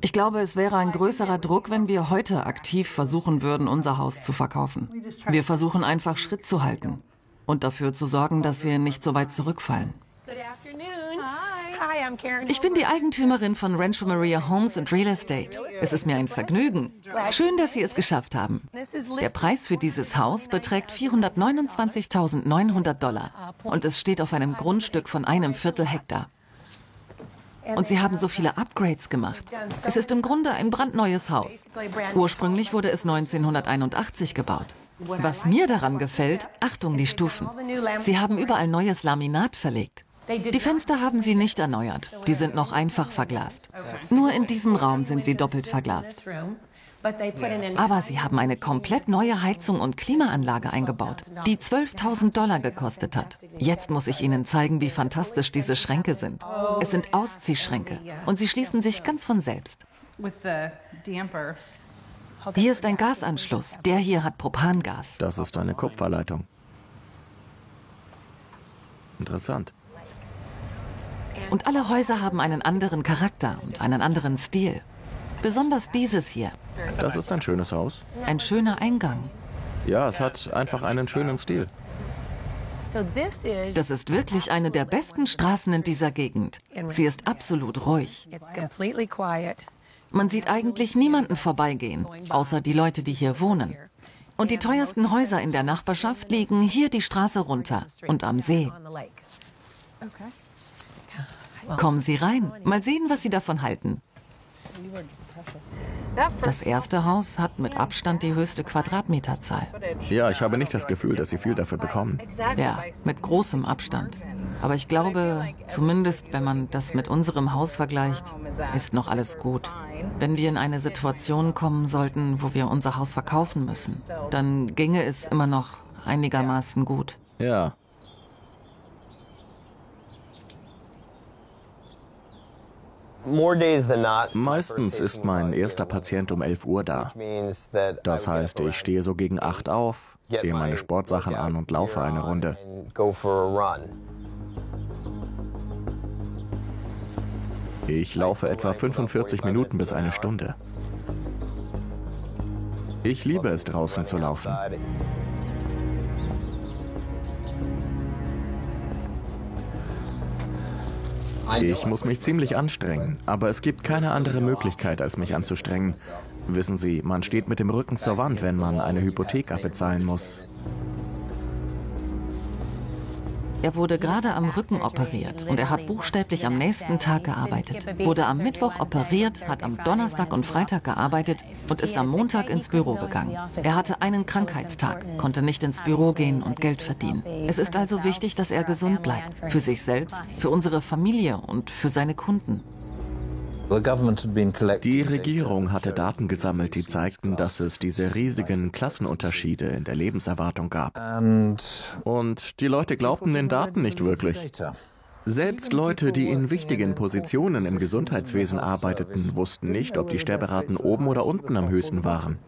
Ich glaube, es wäre ein größerer Druck, wenn wir heute aktiv versuchen würden, unser Haus zu verkaufen. Wir versuchen einfach Schritt zu halten und dafür zu sorgen, dass wir nicht so weit zurückfallen. Ich bin die Eigentümerin von Rancho Maria Homes and Real Estate. Es ist mir ein Vergnügen. Schön, dass Sie es geschafft haben. Der Preis für dieses Haus beträgt 429.900 Dollar und es steht auf einem Grundstück von einem Viertel Hektar. Und sie haben so viele Upgrades gemacht. Es ist im Grunde ein brandneues Haus. Ursprünglich wurde es 1981 gebaut. Was mir daran gefällt, Achtung, die Stufen. Sie haben überall neues Laminat verlegt. Die Fenster haben sie nicht erneuert. Die sind noch einfach verglast. Nur in diesem Raum sind sie doppelt verglast. Aber sie haben eine komplett neue Heizung und Klimaanlage eingebaut, die 12.000 Dollar gekostet hat. Jetzt muss ich Ihnen zeigen, wie fantastisch diese Schränke sind. Es sind Ausziehschränke und sie schließen sich ganz von selbst. Hier ist ein Gasanschluss. Der hier hat Propangas. Das ist eine Kupferleitung. Interessant. Und alle Häuser haben einen anderen Charakter und einen anderen Stil. Besonders dieses hier. Das ist ein schönes Haus. Ein schöner Eingang. Ja, es hat einfach einen schönen Stil. Das ist wirklich eine der besten Straßen in dieser Gegend. Sie ist absolut ruhig. Man sieht eigentlich niemanden vorbeigehen, außer die Leute, die hier wohnen. Und die teuersten Häuser in der Nachbarschaft liegen hier die Straße runter und am See. Kommen Sie rein. Mal sehen, was Sie davon halten. Das erste Haus hat mit Abstand die höchste Quadratmeterzahl. Ja, ich habe nicht das Gefühl, dass Sie viel dafür bekommen. Ja, mit großem Abstand. Aber ich glaube, zumindest wenn man das mit unserem Haus vergleicht, ist noch alles gut. Wenn wir in eine Situation kommen sollten, wo wir unser Haus verkaufen müssen, dann ginge es immer noch einigermaßen gut. Ja, Meistens ist mein erster Patient um 11 Uhr da. Das heißt, ich stehe so gegen 8 auf, ziehe meine Sportsachen an und laufe eine Runde. Ich laufe etwa 45 Minuten bis eine Stunde. Ich liebe es, draußen zu laufen. Ich muss mich ziemlich anstrengen, aber es gibt keine andere Möglichkeit, als mich anzustrengen. Wissen Sie, man steht mit dem Rücken zur Wand, wenn man eine Hypothek abbezahlen muss. Er wurde gerade am Rücken operiert und er hat buchstäblich am nächsten Tag gearbeitet. Wurde am Mittwoch operiert, hat am Donnerstag und Freitag gearbeitet und ist am Montag ins Büro gegangen. Er hatte einen Krankheitstag, konnte nicht ins Büro gehen und Geld verdienen. Es ist also wichtig, dass er gesund bleibt. Für sich selbst, für unsere Familie und für seine Kunden. Die Regierung hatte Daten gesammelt, die zeigten, dass es diese riesigen Klassenunterschiede in der Lebenserwartung gab. Und die Leute glaubten den Daten nicht wirklich. Selbst Leute, die in wichtigen Positionen im Gesundheitswesen arbeiteten, wussten nicht, ob die Sterberaten oben oder unten am höchsten waren.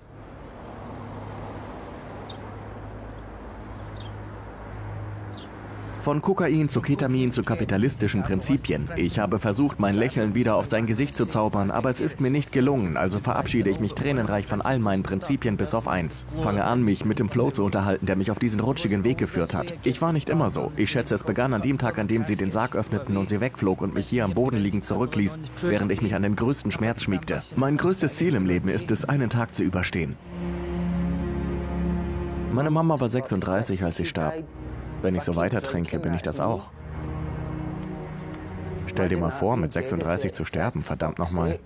Von Kokain zu Ketamin zu kapitalistischen Prinzipien. Ich habe versucht, mein Lächeln wieder auf sein Gesicht zu zaubern, aber es ist mir nicht gelungen, also verabschiede ich mich tränenreich von all meinen Prinzipien bis auf eins. Fange an, mich mit dem Flow zu unterhalten, der mich auf diesen rutschigen Weg geführt hat. Ich war nicht immer so. Ich schätze, es begann an dem Tag, an dem sie den Sarg öffneten und sie wegflog und mich hier am Boden liegend zurückließ, während ich mich an den größten Schmerz schmiegte. Mein größtes Ziel im Leben ist es, einen Tag zu überstehen. Meine Mama war 36, als sie starb. Wenn ich so weiter trinke, bin ich das auch. Stell dir mal vor, mit 36 zu sterben, verdammt nochmal.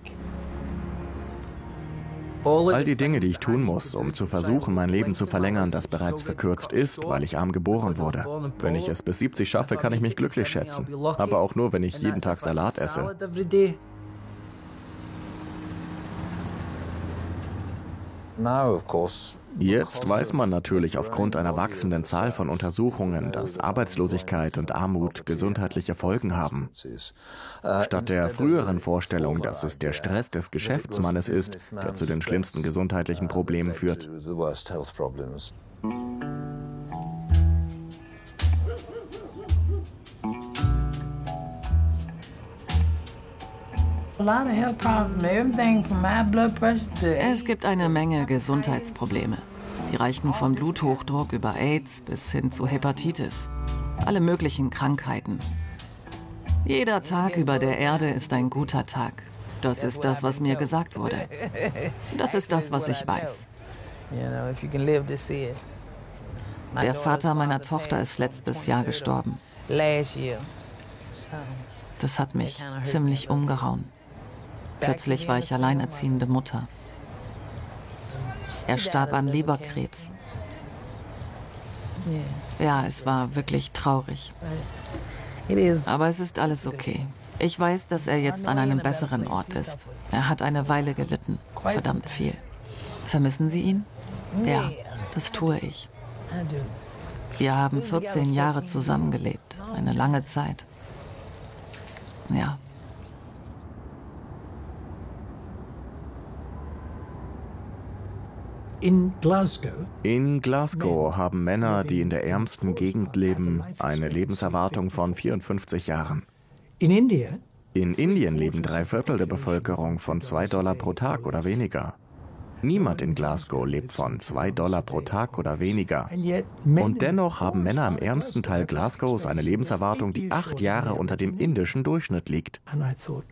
All die Dinge, die ich tun muss, um zu versuchen, mein Leben zu verlängern, das bereits verkürzt ist, weil ich arm geboren wurde. Wenn ich es bis 70 schaffe, kann ich mich glücklich schätzen. Aber auch nur, wenn ich jeden Tag Salat esse. Jetzt weiß man natürlich aufgrund einer wachsenden Zahl von Untersuchungen, dass Arbeitslosigkeit und Armut gesundheitliche Folgen haben. Statt der früheren Vorstellung, dass es der Stress des Geschäftsmannes ist, der zu den schlimmsten gesundheitlichen Problemen führt. Es gibt eine Menge Gesundheitsprobleme. Die reichen vom Bluthochdruck über AIDS bis hin zu Hepatitis. Alle möglichen Krankheiten. Jeder Tag über der Erde ist ein guter Tag. Das ist das, was mir gesagt wurde. Das ist das, was ich weiß. Der Vater meiner Tochter ist letztes Jahr gestorben. Das hat mich ziemlich umgehauen. Plötzlich war ich alleinerziehende Mutter. Er starb an Leberkrebs. Ja, es war wirklich traurig. Aber es ist alles okay. Ich weiß, dass er jetzt an einem besseren Ort ist. Er hat eine Weile gelitten. Verdammt viel. Vermissen Sie ihn? Ja, das tue ich. Wir haben 14 Jahre zusammengelebt. Eine lange Zeit. Ja. In Glasgow? In Glasgow haben Männer, die in der ärmsten Gegend leben, eine Lebenserwartung von 54 Jahren. In Indien? In Indien leben drei Viertel der Bevölkerung von 2 Dollar pro Tag oder weniger. Niemand in Glasgow lebt von 2 Dollar pro Tag oder weniger. Und dennoch haben Männer im ärmsten Teil Glasgows eine Lebenserwartung, die acht Jahre unter dem indischen Durchschnitt liegt.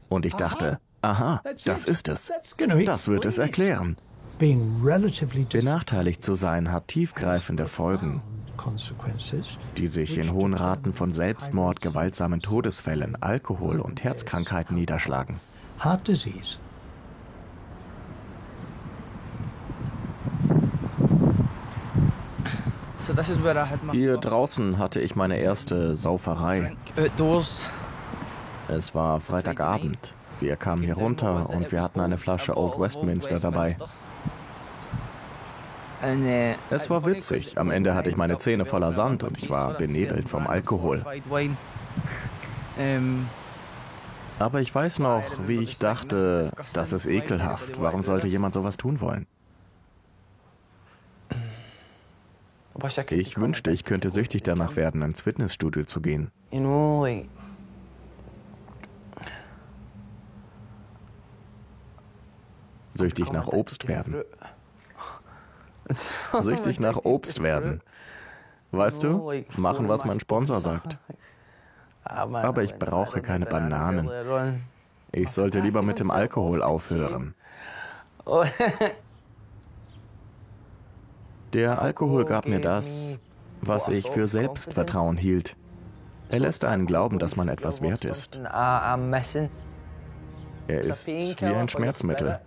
Und ich dachte, aha, das ist es. Das wird es erklären. Benachteiligt zu sein hat tiefgreifende Folgen, die sich in hohen Raten von Selbstmord, gewaltsamen Todesfällen, Alkohol und Herzkrankheiten niederschlagen. Hier draußen hatte ich meine erste Sauferei. Es war Freitagabend. Wir kamen hier runter und wir hatten eine Flasche Old Westminster dabei. Es war witzig. Am Ende hatte ich meine Zähne voller Sand und ich war benebelt vom Alkohol. Aber ich weiß noch, wie ich dachte, das ist ekelhaft. Warum sollte jemand sowas tun wollen? Ich wünschte, ich könnte süchtig danach werden, ins Fitnessstudio zu gehen. Süchtig nach Obst werden. Süchtig nach Obst werden. Weißt du, machen, was mein Sponsor sagt. Aber ich brauche keine Bananen. Ich sollte lieber mit dem Alkohol aufhören. Der Alkohol gab mir das, was ich für Selbstvertrauen hielt. Er lässt einen glauben, dass man etwas wert ist. Er ist wie ein Schmerzmittel.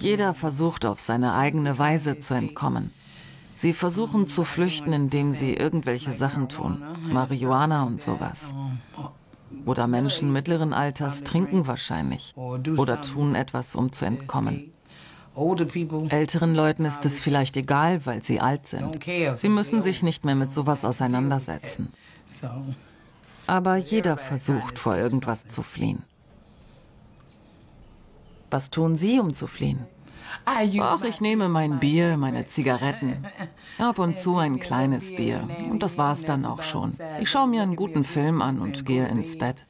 Jeder versucht auf seine eigene Weise zu entkommen. Sie versuchen zu flüchten, indem sie irgendwelche Sachen tun. Marihuana und sowas. Oder Menschen mittleren Alters trinken wahrscheinlich. Oder tun etwas, um zu entkommen. Älteren Leuten ist es vielleicht egal, weil sie alt sind. Sie müssen sich nicht mehr mit sowas auseinandersetzen. Aber jeder versucht, vor irgendwas zu fliehen. Was tun Sie, um zu fliehen? Ach, ich nehme mein Bier, meine Zigaretten. Ab und zu ein kleines Bier. Und das war's dann auch schon. Ich schaue mir einen guten Film an und gehe ins Bett.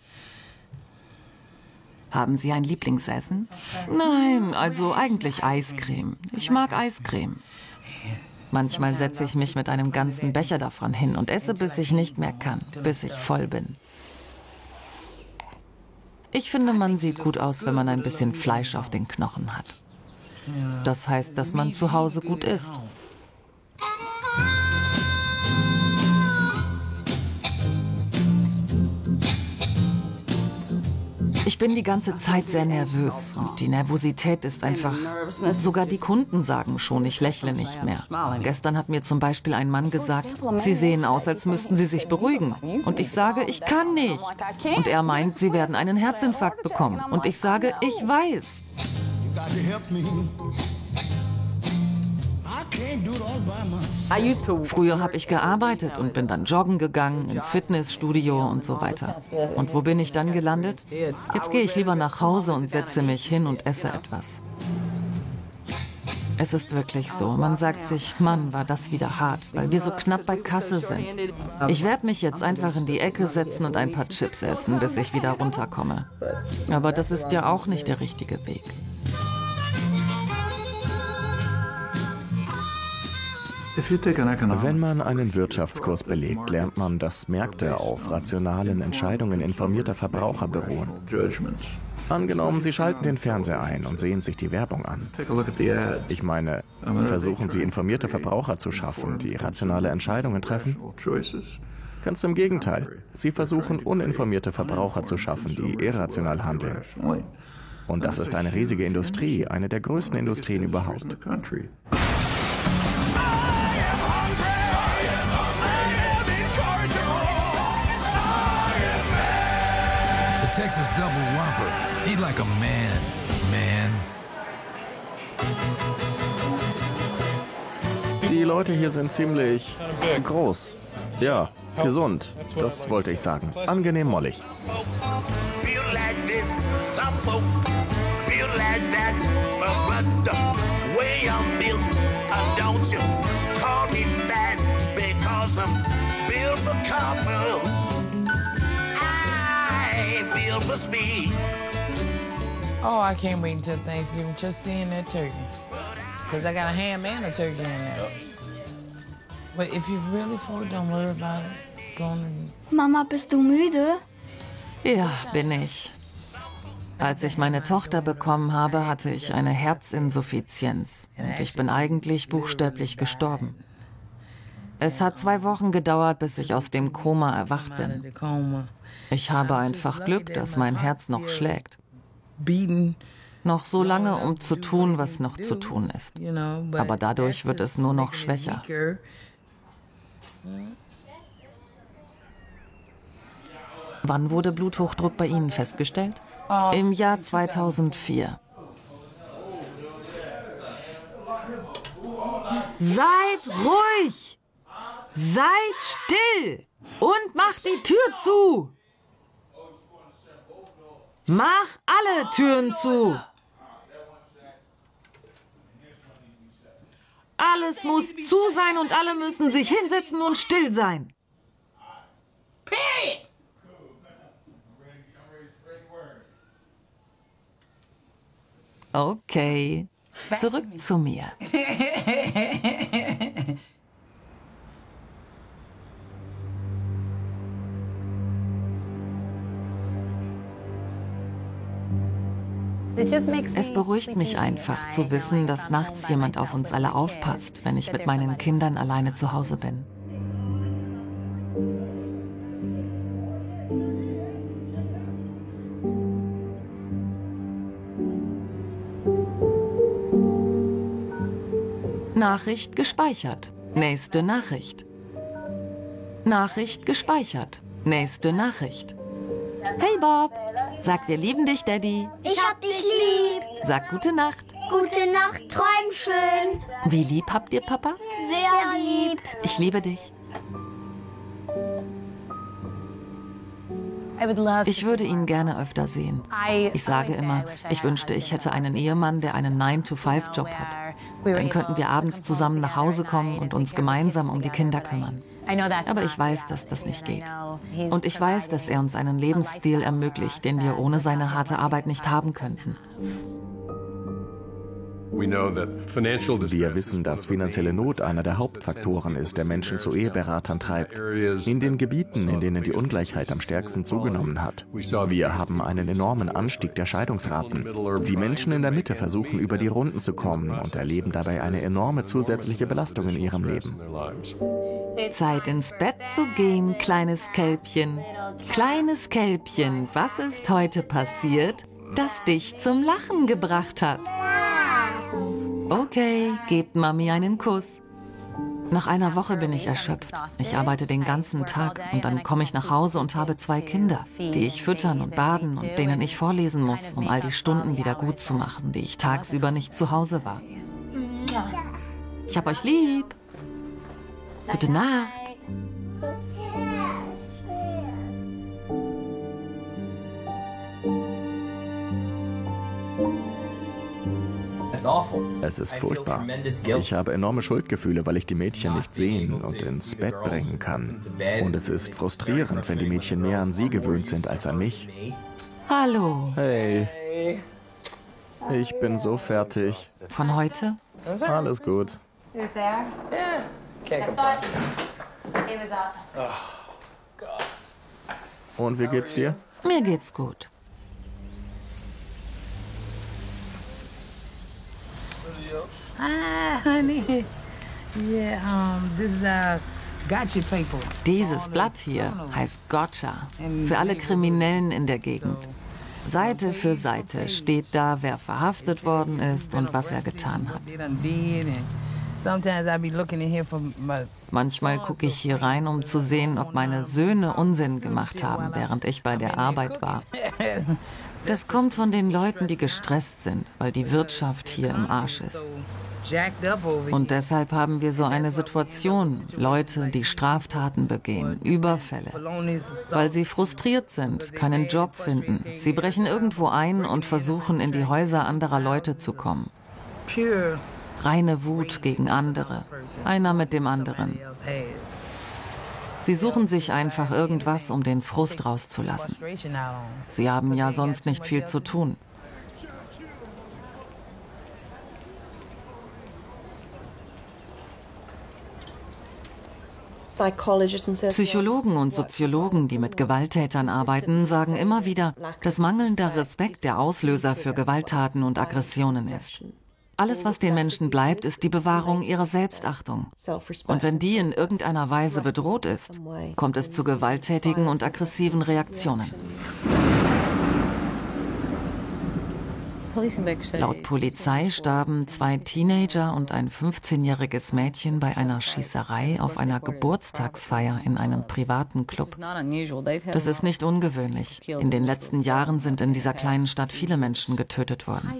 Haben Sie ein Lieblingsessen? Nein, also eigentlich Eiscreme. Ich mag Eiscreme. Manchmal setze ich mich mit einem ganzen Becher davon hin und esse, bis ich nicht mehr kann, bis ich voll bin. Ich finde, man sieht gut aus, wenn man ein bisschen Fleisch auf den Knochen hat. Das heißt, dass man zu Hause gut isst. Ich bin die ganze Zeit sehr nervös und die Nervosität ist einfach. Sogar die Kunden sagen schon, ich lächle nicht mehr. Gestern hat mir zum Beispiel ein Mann gesagt, Sie sehen aus, als müssten Sie sich beruhigen. Und ich sage, ich kann nicht. Und er meint, Sie werden einen Herzinfarkt bekommen. Und ich sage, ich weiß. Früher habe ich gearbeitet und bin dann joggen gegangen, ins Fitnessstudio und so weiter. Und wo bin ich dann gelandet? Jetzt gehe ich lieber nach Hause und setze mich hin und esse etwas. Es ist wirklich so. Man sagt sich, Mann, war das wieder hart, weil wir so knapp bei Kasse sind. Ich werde mich jetzt einfach in die Ecke setzen und ein paar Chips essen, bis ich wieder runterkomme. Aber das ist ja auch nicht der richtige Weg. Wenn man einen Wirtschaftskurs belegt, lernt man, dass Märkte auf rationalen Entscheidungen informierter Verbraucher beruhen. Angenommen, Sie schalten den Fernseher ein und sehen sich die Werbung an. Ich meine, versuchen Sie informierte Verbraucher zu schaffen, die rationale Entscheidungen treffen? Ganz im Gegenteil. Sie versuchen uninformierte Verbraucher zu schaffen, die irrational handeln. Und das ist eine riesige Industrie, eine der größten Industrien überhaupt. Die Leute hier sind ziemlich groß. Ja, gesund. Das wollte ich sagen. Angenehm mollig. Oh, I can't wait until Thanksgiving just seeing that turkey. Because I got a ham and a turkey in there. Yep. But if you're really full, don't worry about it. Mama, bist du müde? Ja, bin ich. Als ich meine Tochter bekommen habe, hatte ich eine Herzinsuffizienz und ich bin eigentlich buchstäblich gestorben. Es hat zwei Wochen gedauert, bis ich aus dem Koma erwacht bin. Ich habe einfach Glück, dass mein Herz noch schlägt. Noch so lange, um zu tun, was noch zu tun ist. Aber dadurch wird es nur noch schwächer. Wann wurde Bluthochdruck bei Ihnen festgestellt? Im Jahr 2004. Seid ruhig! Seid still und macht die Tür zu! Mach alle Türen zu! Alles muss zu sein und alle müssen sich hinsetzen und still sein. Period. Okay, zurück zu mir. Es beruhigt mich einfach zu wissen, dass nachts jemand auf uns alle aufpasst, wenn ich mit meinen Kindern alleine zu Hause bin. Nachricht gespeichert. Nächste Nachricht. Nachricht gespeichert. Nächste Nachricht. Hey Bob, sag wir lieben dich, Daddy. Ich hab dich lieb. Sag gute Nacht. Gute Nacht, träum schön. Wie lieb habt ihr Papa? Sehr lieb. Ich liebe dich. Ich würde ihn gerne öfter sehen. Ich sage immer, ich wünschte, ich hätte einen Ehemann, der einen 9-to-5-Job hat. Dann könnten wir abends zusammen nach Hause kommen und uns gemeinsam um die Kinder kümmern. Aber ich weiß, dass das nicht geht. Und ich weiß, dass er uns einen Lebensstil ermöglicht, den wir ohne seine harte Arbeit nicht haben könnten. Wir wissen, dass finanzielle Not einer der Hauptfaktoren ist, der Menschen zu Eheberatern treibt. In den Gebieten, in denen die Ungleichheit am stärksten zugenommen hat. Wir haben einen enormen Anstieg der Scheidungsraten. Die Menschen in der Mitte versuchen, über die Runden zu kommen und erleben dabei eine enorme zusätzliche Belastung in ihrem Leben. Zeit ins Bett zu gehen, kleines Kälbchen. Kleines Kälbchen, was ist heute passiert, das dich zum Lachen gebracht hat? Okay, gebt Mami einen Kuss. Nach einer Woche bin ich erschöpft. Ich arbeite den ganzen Tag und dann komme ich nach Hause und habe zwei Kinder, die ich füttern und baden und denen ich vorlesen muss, um all die Stunden wieder gut zu machen, die ich tagsüber nicht zu Hause war. Ich hab euch lieb. Gute Nacht. Es ist furchtbar. Ich habe enorme Schuldgefühle, weil ich die Mädchen nicht sehen und ins Bett bringen kann. Und es ist frustrierend, wenn die Mädchen mehr an sie gewöhnt sind als an mich. Hallo. Hey. Ich bin so fertig. Von heute? Alles gut. Who's there? Yeah. Can't saw it. It was awesome. Oh, God. Und wie geht's dir? Mir geht's gut. Ah, honey. Yeah, um, this is uh, gotcha paper. Dieses Blatt hier heißt Gotcha. Für alle Kriminellen in der Gegend. Seite für Seite steht da, wer verhaftet worden ist und was er getan hat. Manchmal gucke ich hier rein, um zu sehen, ob meine Söhne Unsinn gemacht haben, während ich bei der Arbeit war. Das kommt von den Leuten, die gestresst sind, weil die Wirtschaft hier im Arsch ist. Und deshalb haben wir so eine Situation. Leute, die Straftaten begehen, Überfälle. Weil sie frustriert sind, keinen Job finden. Sie brechen irgendwo ein und versuchen, in die Häuser anderer Leute zu kommen. Reine Wut gegen andere. Einer mit dem anderen. Sie suchen sich einfach irgendwas, um den Frust rauszulassen. Sie haben ja sonst nicht viel zu tun. Psychologen und Soziologen, die mit Gewalttätern arbeiten, sagen immer wieder, dass mangelnder Respekt der Auslöser für Gewalttaten und Aggressionen ist. Alles, was den Menschen bleibt, ist die Bewahrung ihrer Selbstachtung. Und wenn die in irgendeiner Weise bedroht ist, kommt es zu gewalttätigen und aggressiven Reaktionen. Laut Polizei starben zwei Teenager und ein 15-jähriges Mädchen bei einer Schießerei auf einer Geburtstagsfeier in einem privaten Club. Das ist nicht ungewöhnlich. In den letzten Jahren sind in dieser kleinen Stadt viele Menschen getötet worden.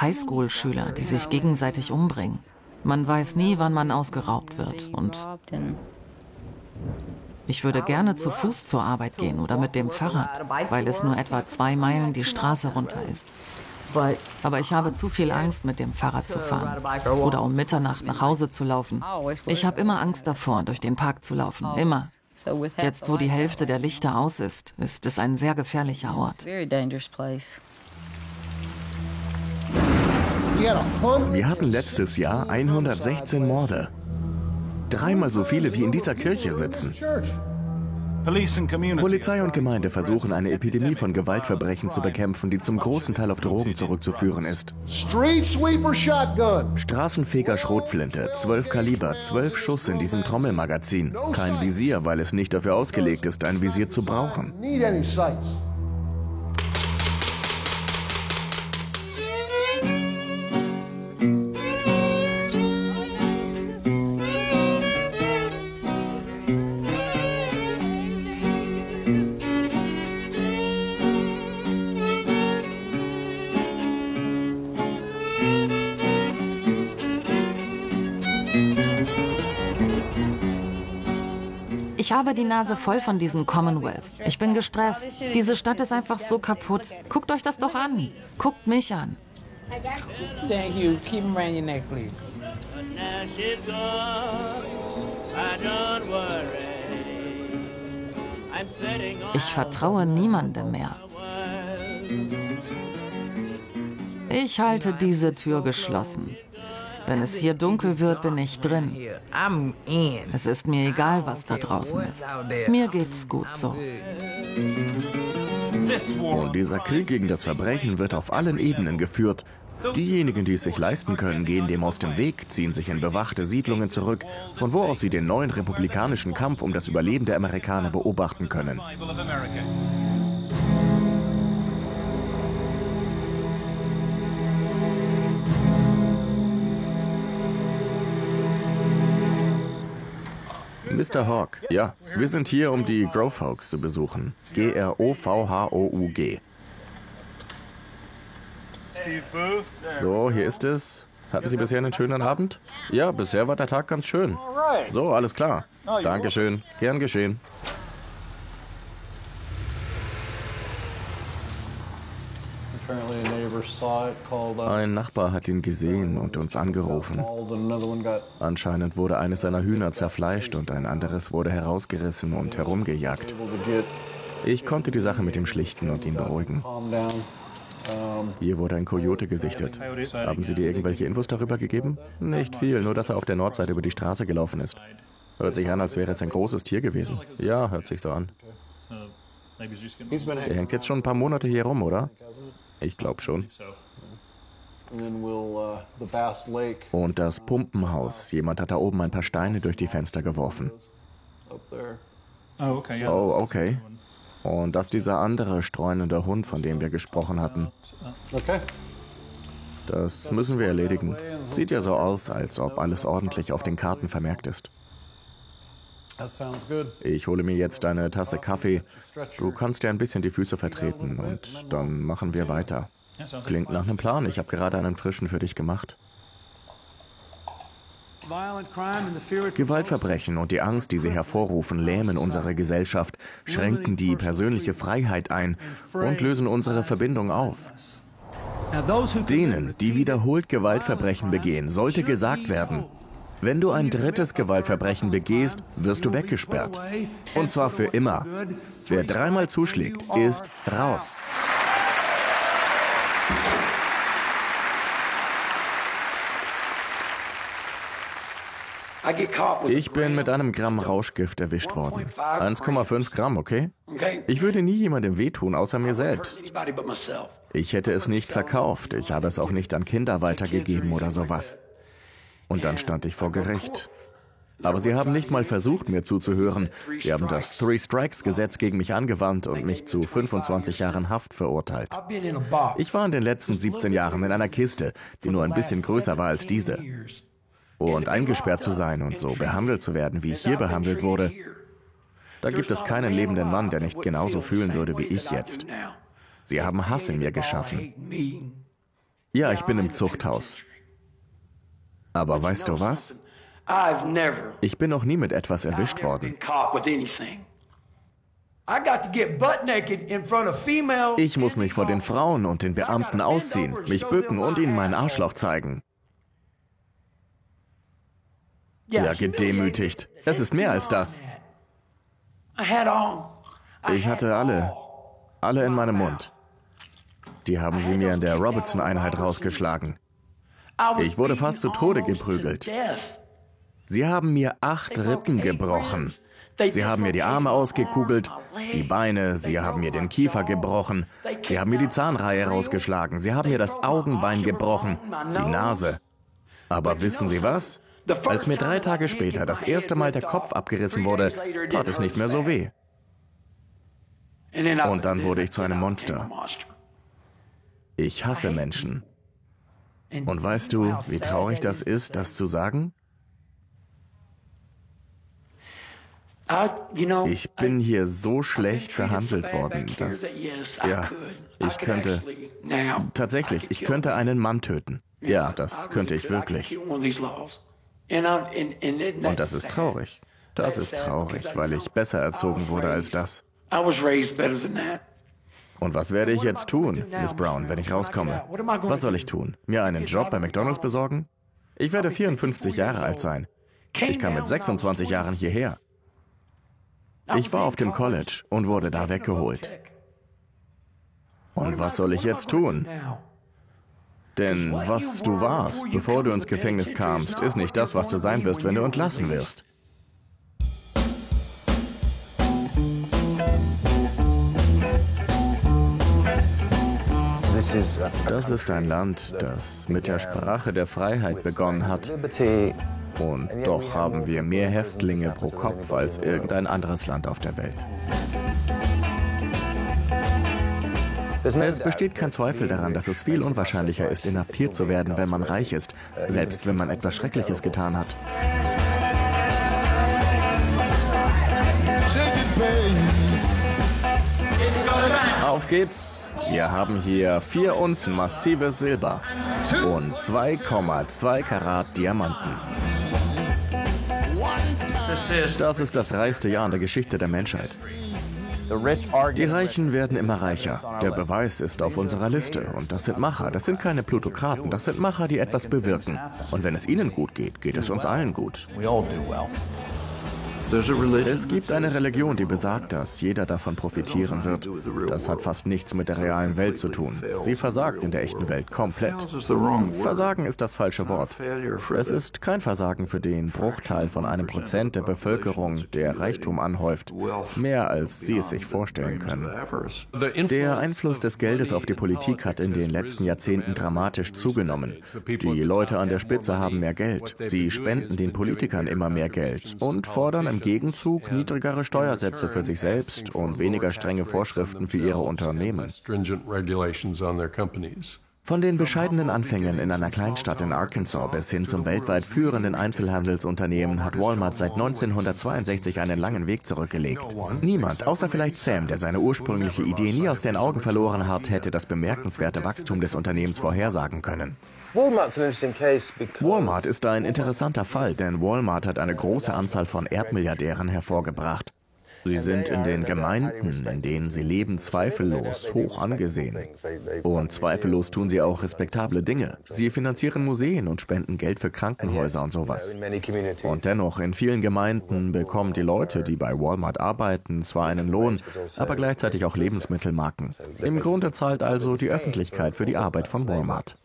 Highschool-Schüler, die sich gegenseitig umbringen. Man weiß nie, wann man ausgeraubt wird. Und Ich würde gerne zu Fuß zur Arbeit gehen oder mit dem Fahrrad, weil es nur etwa zwei Meilen die Straße runter ist. Aber ich habe zu viel Angst, mit dem Fahrrad zu fahren oder um Mitternacht nach Hause zu laufen. Ich habe immer Angst davor, durch den Park zu laufen. Immer. Jetzt, wo die Hälfte der Lichter aus ist, ist es ein sehr gefährlicher Ort. Wir hatten letztes Jahr 116 Morde. Dreimal so viele wie in dieser Kirche sitzen. Polizei und Gemeinde versuchen, eine Epidemie von Gewaltverbrechen zu bekämpfen, die zum großen Teil auf Drogen zurückzuführen ist. Straßenfeger Schrotflinte, 12 Kaliber, 12 Schuss in diesem Trommelmagazin. Kein Visier, weil es nicht dafür ausgelegt ist, ein Visier zu brauchen. Ich habe die Nase voll von diesem Commonwealth. Ich bin gestresst. Diese Stadt ist einfach so kaputt. Guckt euch das doch an. Guckt mich an. Thank you. Keep them around your neck, please. Ich vertraue niemandem mehr. Ich halte diese Tür geschlossen. Wenn es hier dunkel wird, bin ich drin. Es ist mir egal, was da draußen ist. Mir geht's gut so. Und dieser Krieg gegen das Verbrechen wird auf allen Ebenen geführt. Diejenigen, die es sich leisten können, gehen dem aus dem Weg, ziehen sich in bewachte Siedlungen zurück, von wo aus sie den neuen republikanischen Kampf um das Überleben der Amerikaner beobachten können. Mr. Hawk, ja, wir sind hier, um die Grove Hogs zu besuchen. G-R-O-V-H-O-U-G. So, hier ist es. Hatten Sie bisher einen schönen Abend? Ja, bisher war der Tag ganz schön. So, alles klar. Dankeschön. Gern geschehen. Ein Nachbar hat ihn gesehen und uns angerufen. Anscheinend wurde eines seiner Hühner zerfleischt und ein anderes wurde herausgerissen und herumgejagt. Ich konnte die Sache mit ihm schlichten und ihn beruhigen. Hier wurde ein Kojote gesichtet. Haben Sie dir irgendwelche Infos darüber gegeben? Nicht viel, nur dass er auf der Nordseite über die Straße gelaufen ist. Hört sich an, als wäre es ein großes Tier gewesen. Ja, hört sich so an. Er hängt jetzt schon ein paar Monate hier rum, oder? Ich glaube schon. Und das Pumpenhaus. Jemand hat da oben ein paar Steine durch die Fenster geworfen. Oh, okay. Und das dieser andere streunende Hund, von dem wir gesprochen hatten. Das müssen wir erledigen. Sieht ja so aus, als ob alles ordentlich auf den Karten vermerkt ist. Ich hole mir jetzt eine Tasse Kaffee. Du kannst dir ein bisschen die Füße vertreten und dann machen wir weiter. Klingt nach einem Plan. Ich habe gerade einen frischen für dich gemacht. Gewaltverbrechen und die Angst, die sie hervorrufen, lähmen unsere Gesellschaft, schränken die persönliche Freiheit ein und lösen unsere Verbindung auf. Denen, die wiederholt Gewaltverbrechen begehen, sollte gesagt werden, wenn du ein drittes Gewaltverbrechen begehst, wirst du weggesperrt. Und zwar für immer. Wer dreimal zuschlägt, ist raus. Ich bin mit einem Gramm Rauschgift erwischt worden. 1,5 Gramm, okay? Ich würde nie jemandem wehtun, außer mir selbst. Ich hätte es nicht verkauft. Ich habe es auch nicht an Kinder weitergegeben oder sowas. Und dann stand ich vor Gericht. Aber sie haben nicht mal versucht, mir zuzuhören. Sie haben das Three Strikes Gesetz gegen mich angewandt und mich zu 25 Jahren Haft verurteilt. Ich war in den letzten 17 Jahren in einer Kiste, die nur ein bisschen größer war als diese. Und eingesperrt zu sein und so behandelt zu werden, wie ich hier behandelt wurde, da gibt es keinen lebenden Mann, der nicht genauso fühlen würde wie ich jetzt. Sie haben Hass in mir geschaffen. Ja, ich bin im Zuchthaus. Aber weißt du was? Ich bin noch nie mit etwas erwischt worden. Ich muss mich vor den Frauen und den Beamten ausziehen, mich bücken und ihnen meinen Arschloch zeigen. Ja, gedemütigt. Es ist mehr als das. Ich hatte alle, alle in meinem Mund. Die haben sie mir in der Robertson-Einheit rausgeschlagen. Ich wurde fast zu Tode geprügelt. Sie haben mir acht Rippen gebrochen. Sie haben mir die Arme ausgekugelt, die Beine, sie haben mir den Kiefer gebrochen, sie haben mir die Zahnreihe rausgeschlagen, sie haben mir das Augenbein gebrochen, die Nase. Aber wissen Sie was? Als mir drei Tage später das erste Mal der Kopf abgerissen wurde, tat es nicht mehr so weh. Und dann wurde ich zu einem Monster. Ich hasse Menschen. Und weißt du, wie traurig das ist, das zu sagen? Ich bin hier so schlecht behandelt worden, dass... Ja, ich könnte... Tatsächlich, ich könnte einen Mann töten. Ja, das könnte ich wirklich. Und das ist traurig. Das ist traurig, weil ich besser erzogen wurde als das. Und was werde ich jetzt tun, Miss Brown, wenn ich rauskomme? Was soll ich tun? Mir einen Job bei McDonald's besorgen? Ich werde 54 Jahre alt sein. Ich kam mit 26 Jahren hierher. Ich war auf dem College und wurde da weggeholt. Und was soll ich jetzt tun? Denn was du warst, bevor du ins Gefängnis kamst, ist nicht das, was du sein wirst, wenn du entlassen wirst. Das ist ein Land, das mit der Sprache der Freiheit begonnen hat. Und doch haben wir mehr Häftlinge pro Kopf als irgendein anderes Land auf der Welt. Es besteht kein Zweifel daran, dass es viel unwahrscheinlicher ist, inhaftiert zu werden, wenn man reich ist, selbst wenn man etwas Schreckliches getan hat. Auf geht's. Wir haben hier vier Unzen massives Silber und 2,2 Karat Diamanten. Das ist das reichste Jahr in der Geschichte der Menschheit. Die Reichen werden immer reicher. Der Beweis ist auf unserer Liste. Und das sind Macher. Das sind keine Plutokraten. Das sind Macher, die etwas bewirken. Und wenn es ihnen gut geht, geht es uns allen gut. Es gibt eine Religion, die besagt, dass jeder davon profitieren wird. Das hat fast nichts mit der realen Welt zu tun. Sie versagt in der echten Welt komplett. Versagen ist das falsche Wort. Es ist kein Versagen für den Bruchteil von einem Prozent der Bevölkerung, der Reichtum anhäuft. Mehr als sie es sich vorstellen können. Der Einfluss des Geldes auf die Politik hat in den letzten Jahrzehnten dramatisch zugenommen. Die Leute an der Spitze haben mehr Geld. Sie spenden den Politikern immer mehr Geld und fordern im Gegenzug niedrigere Steuersätze für sich selbst und weniger strenge Vorschriften für ihre Unternehmen. Von den bescheidenen Anfängen in einer Kleinstadt in Arkansas bis hin zum weltweit führenden Einzelhandelsunternehmen hat Walmart seit 1962 einen langen Weg zurückgelegt. Niemand, außer vielleicht Sam, der seine ursprüngliche Idee nie aus den Augen verloren hat, hätte das bemerkenswerte Wachstum des Unternehmens vorhersagen können. Walmart ist ein interessanter Fall, denn Walmart hat eine große Anzahl von Erdmilliardären hervorgebracht. Sie sind in den Gemeinden, in denen sie leben, zweifellos hoch angesehen. Und zweifellos tun sie auch respektable Dinge. Sie finanzieren Museen und spenden Geld für Krankenhäuser und sowas. Und dennoch, in vielen Gemeinden bekommen die Leute, die bei Walmart arbeiten, zwar einen Lohn, aber gleichzeitig auch Lebensmittelmarken. Im Grunde zahlt also die Öffentlichkeit für die Arbeit von Walmart.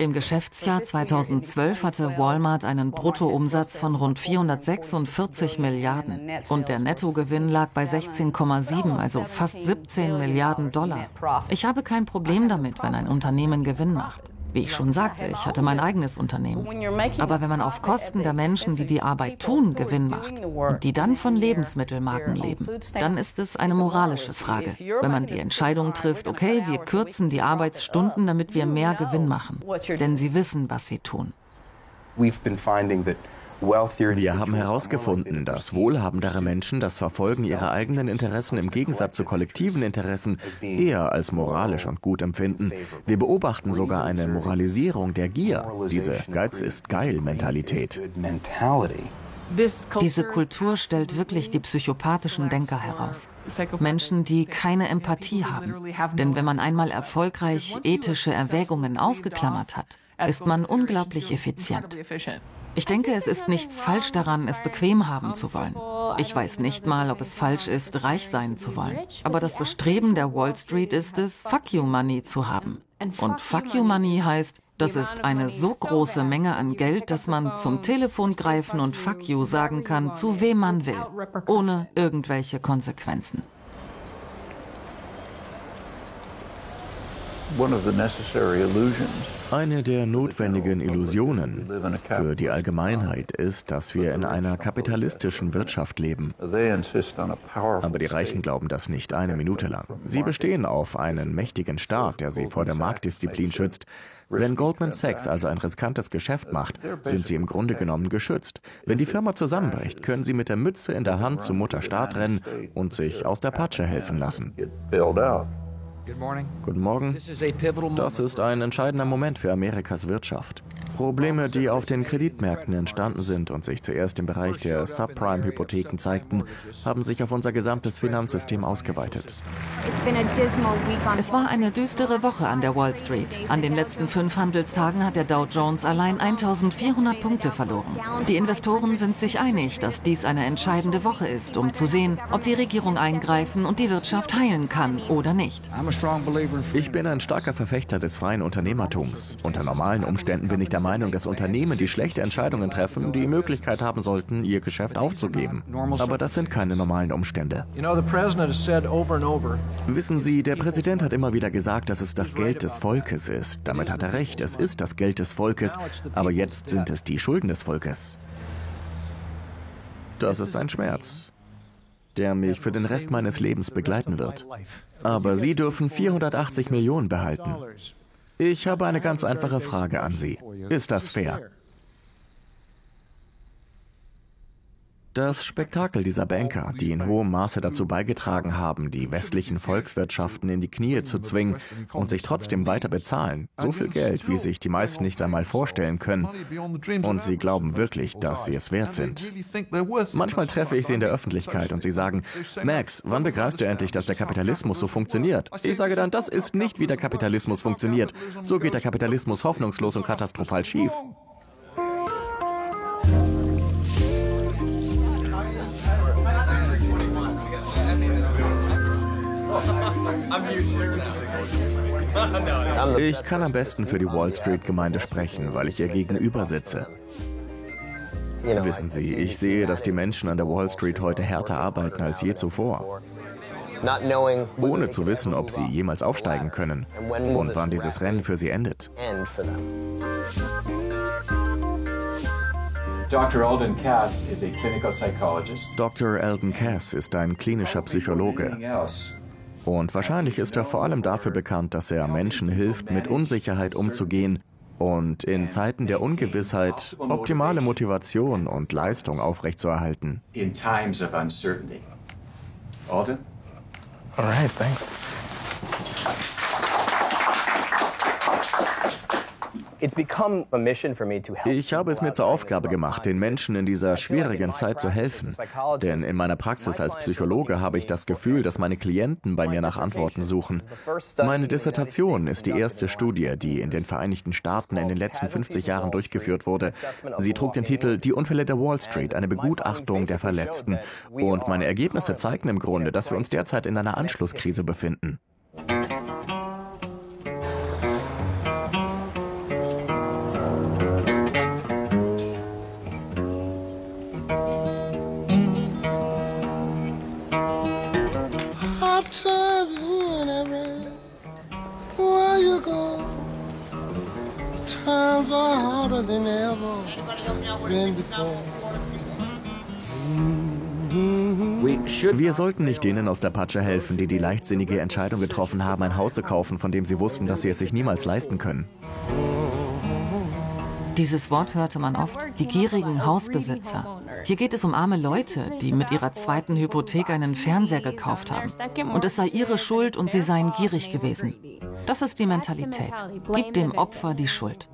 Im Geschäftsjahr 2012 hatte Walmart einen Bruttoumsatz von rund 446 Milliarden und der Nettogewinn lag bei 16,7, also fast 17 Milliarden Dollar. Ich habe kein Problem damit, wenn ein Unternehmen Gewinn macht. Wie ich schon sagte, ich hatte mein eigenes Unternehmen. Aber wenn man auf Kosten der Menschen, die die Arbeit tun, Gewinn macht und die dann von Lebensmittelmarken leben, dann ist es eine moralische Frage. Wenn man die Entscheidung trifft, okay, wir kürzen die Arbeitsstunden, damit wir mehr Gewinn machen. Denn sie wissen, was sie tun. Wir haben herausgefunden, dass wohlhabendere Menschen das Verfolgen ihrer eigenen Interessen im Gegensatz zu kollektiven Interessen eher als moralisch und gut empfinden. Wir beobachten sogar eine Moralisierung der Gier, diese Geiz ist geil Mentalität. Diese Kultur stellt wirklich die psychopathischen Denker heraus. Menschen, die keine Empathie haben. Denn wenn man einmal erfolgreich ethische Erwägungen ausgeklammert hat, ist man unglaublich effizient. Ich denke, es ist nichts falsch daran, es bequem haben zu wollen. Ich weiß nicht mal, ob es falsch ist, reich sein zu wollen. Aber das Bestreben der Wall Street ist es, Fuck You Money zu haben. Und Fuck You Money heißt, das ist eine so große Menge an Geld, dass man zum Telefon greifen und Fuck You sagen kann, zu wem man will, ohne irgendwelche Konsequenzen. Eine der notwendigen Illusionen für die Allgemeinheit ist, dass wir in einer kapitalistischen Wirtschaft leben. Aber die Reichen glauben das nicht eine Minute lang. Sie bestehen auf einen mächtigen Staat, der sie vor der Marktdisziplin schützt. Wenn Goldman Sachs also ein riskantes Geschäft macht, sind sie im Grunde genommen geschützt. Wenn die Firma zusammenbricht, können sie mit der Mütze in der Hand zum Mutterstaat rennen und sich aus der Patsche helfen lassen. Guten Morgen. Das ist ein entscheidender Moment für Amerikas Wirtschaft. Probleme, die auf den Kreditmärkten entstanden sind und sich zuerst im Bereich der Subprime-Hypotheken zeigten, haben sich auf unser gesamtes Finanzsystem ausgeweitet. Es war eine düstere Woche an der Wall Street. An den letzten fünf Handelstagen hat der Dow Jones allein 1400 Punkte verloren. Die Investoren sind sich einig, dass dies eine entscheidende Woche ist, um zu sehen, ob die Regierung eingreifen und die Wirtschaft heilen kann oder nicht. Ich bin ein starker Verfechter des freien Unternehmertums. Unter normalen Umständen bin ich der Meinung, dass Unternehmen, die schlechte Entscheidungen treffen, die Möglichkeit haben sollten, ihr Geschäft aufzugeben. Aber das sind keine normalen Umstände. Wissen Sie, der Präsident hat immer wieder gesagt, dass es das Geld des Volkes ist. Damit hat er recht, es ist das Geld des Volkes, aber jetzt sind es die Schulden des Volkes. Das ist ein Schmerz, der mich für den Rest meines Lebens begleiten wird. Aber Sie dürfen 480 Millionen behalten. Ich habe eine ganz einfache Frage an Sie. Ist das fair? Das Spektakel dieser Banker, die in hohem Maße dazu beigetragen haben, die westlichen Volkswirtschaften in die Knie zu zwingen und sich trotzdem weiter bezahlen, so viel Geld, wie sich die meisten nicht einmal vorstellen können. Und sie glauben wirklich, dass sie es wert sind. Manchmal treffe ich sie in der Öffentlichkeit und sie sagen, Max, wann begreifst du endlich, dass der Kapitalismus so funktioniert? Ich sage dann, das ist nicht, wie der Kapitalismus funktioniert. So geht der Kapitalismus hoffnungslos und katastrophal schief. Ich kann am besten für die Wall Street Gemeinde sprechen, weil ich ihr gegenüber sitze. Wissen Sie, ich sehe, dass die Menschen an der Wall Street heute härter arbeiten als je zuvor. Ohne zu wissen, ob sie jemals aufsteigen können und wann dieses Rennen für sie endet. Dr. Eldon Cass is a clinical psychologist. Dr. Eldon Cass ist ein klinischer Psychologe. Und wahrscheinlich ist er vor allem dafür bekannt, dass er Menschen hilft, mit Unsicherheit umzugehen und in Zeiten der Ungewissheit optimale Motivation und Leistung aufrechtzuerhalten. In times of uncertainty. Alden? All right, thanks. Ich habe es mir zur Aufgabe gemacht, den Menschen in dieser schwierigen Zeit zu helfen. Denn in meiner Praxis als Psychologe habe ich das Gefühl, dass meine Klienten bei mir nach Antworten suchen. Meine Dissertation ist die erste Studie, die in den Vereinigten Staaten in den letzten 50 Jahren durchgeführt wurde. Sie trug den Titel Die Unfälle der Wall Street, eine Begutachtung der Verletzten. Und meine Ergebnisse zeigen im Grunde, dass wir uns derzeit in einer Anschlusskrise befinden. Times are harder than ever been before. Wir sollten nicht denen aus der Patsche helfen, die die leichtsinnige Entscheidung getroffen haben, ein Haus zu kaufen, von dem sie wussten, dass sie es sich niemals leisten können. Dieses Wort hörte man oft, die gierigen Hausbesitzer. Hier geht es um arme Leute, die mit ihrer zweiten Hypothek einen Fernseher gekauft haben. Und es sei ihre Schuld und sie seien gierig gewesen. Das ist die Mentalität. Gib dem Opfer die Schuld.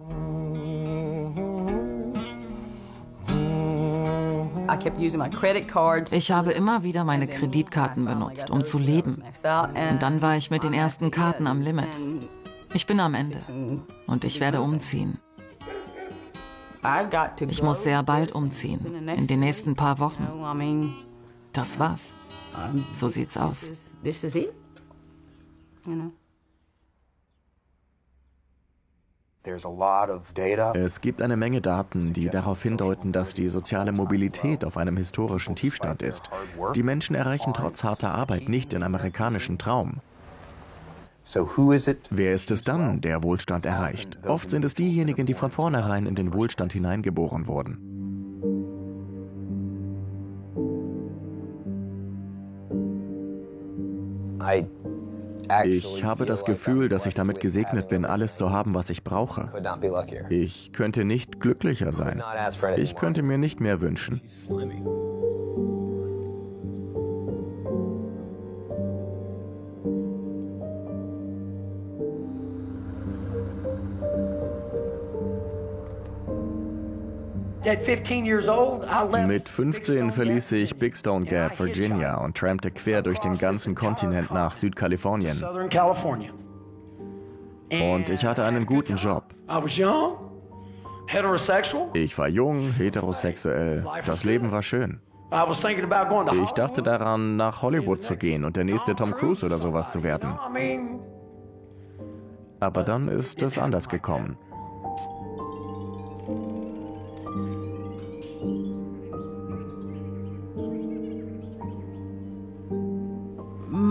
Ich habe immer wieder meine Kreditkarten benutzt, um zu leben. Und dann war ich mit den ersten Karten am Limit. Ich bin am Ende. Und ich werde umziehen. Ich muss sehr bald umziehen, in den nächsten paar Wochen. Das war's. So sieht's aus. Es gibt eine Menge Daten, die darauf hindeuten, dass die soziale Mobilität auf einem historischen Tiefstand ist. Die Menschen erreichen trotz harter Arbeit nicht den amerikanischen Traum. Wer ist es dann, der Wohlstand erreicht? Oft sind es diejenigen, die von vornherein in den Wohlstand hineingeboren wurden. Ich habe das Gefühl, dass ich damit gesegnet bin, alles zu haben, was ich brauche. Ich könnte nicht glücklicher sein. Ich könnte mir nicht mehr wünschen. Mit 15 verließ ich Big Stone Gap, Virginia und trampte quer durch den ganzen Kontinent nach Südkalifornien. Und ich hatte einen guten Job. Ich war jung, heterosexuell. Das Leben war schön. Ich dachte daran, nach Hollywood zu gehen und der nächste Tom Cruise oder sowas zu werden. Aber dann ist es anders gekommen.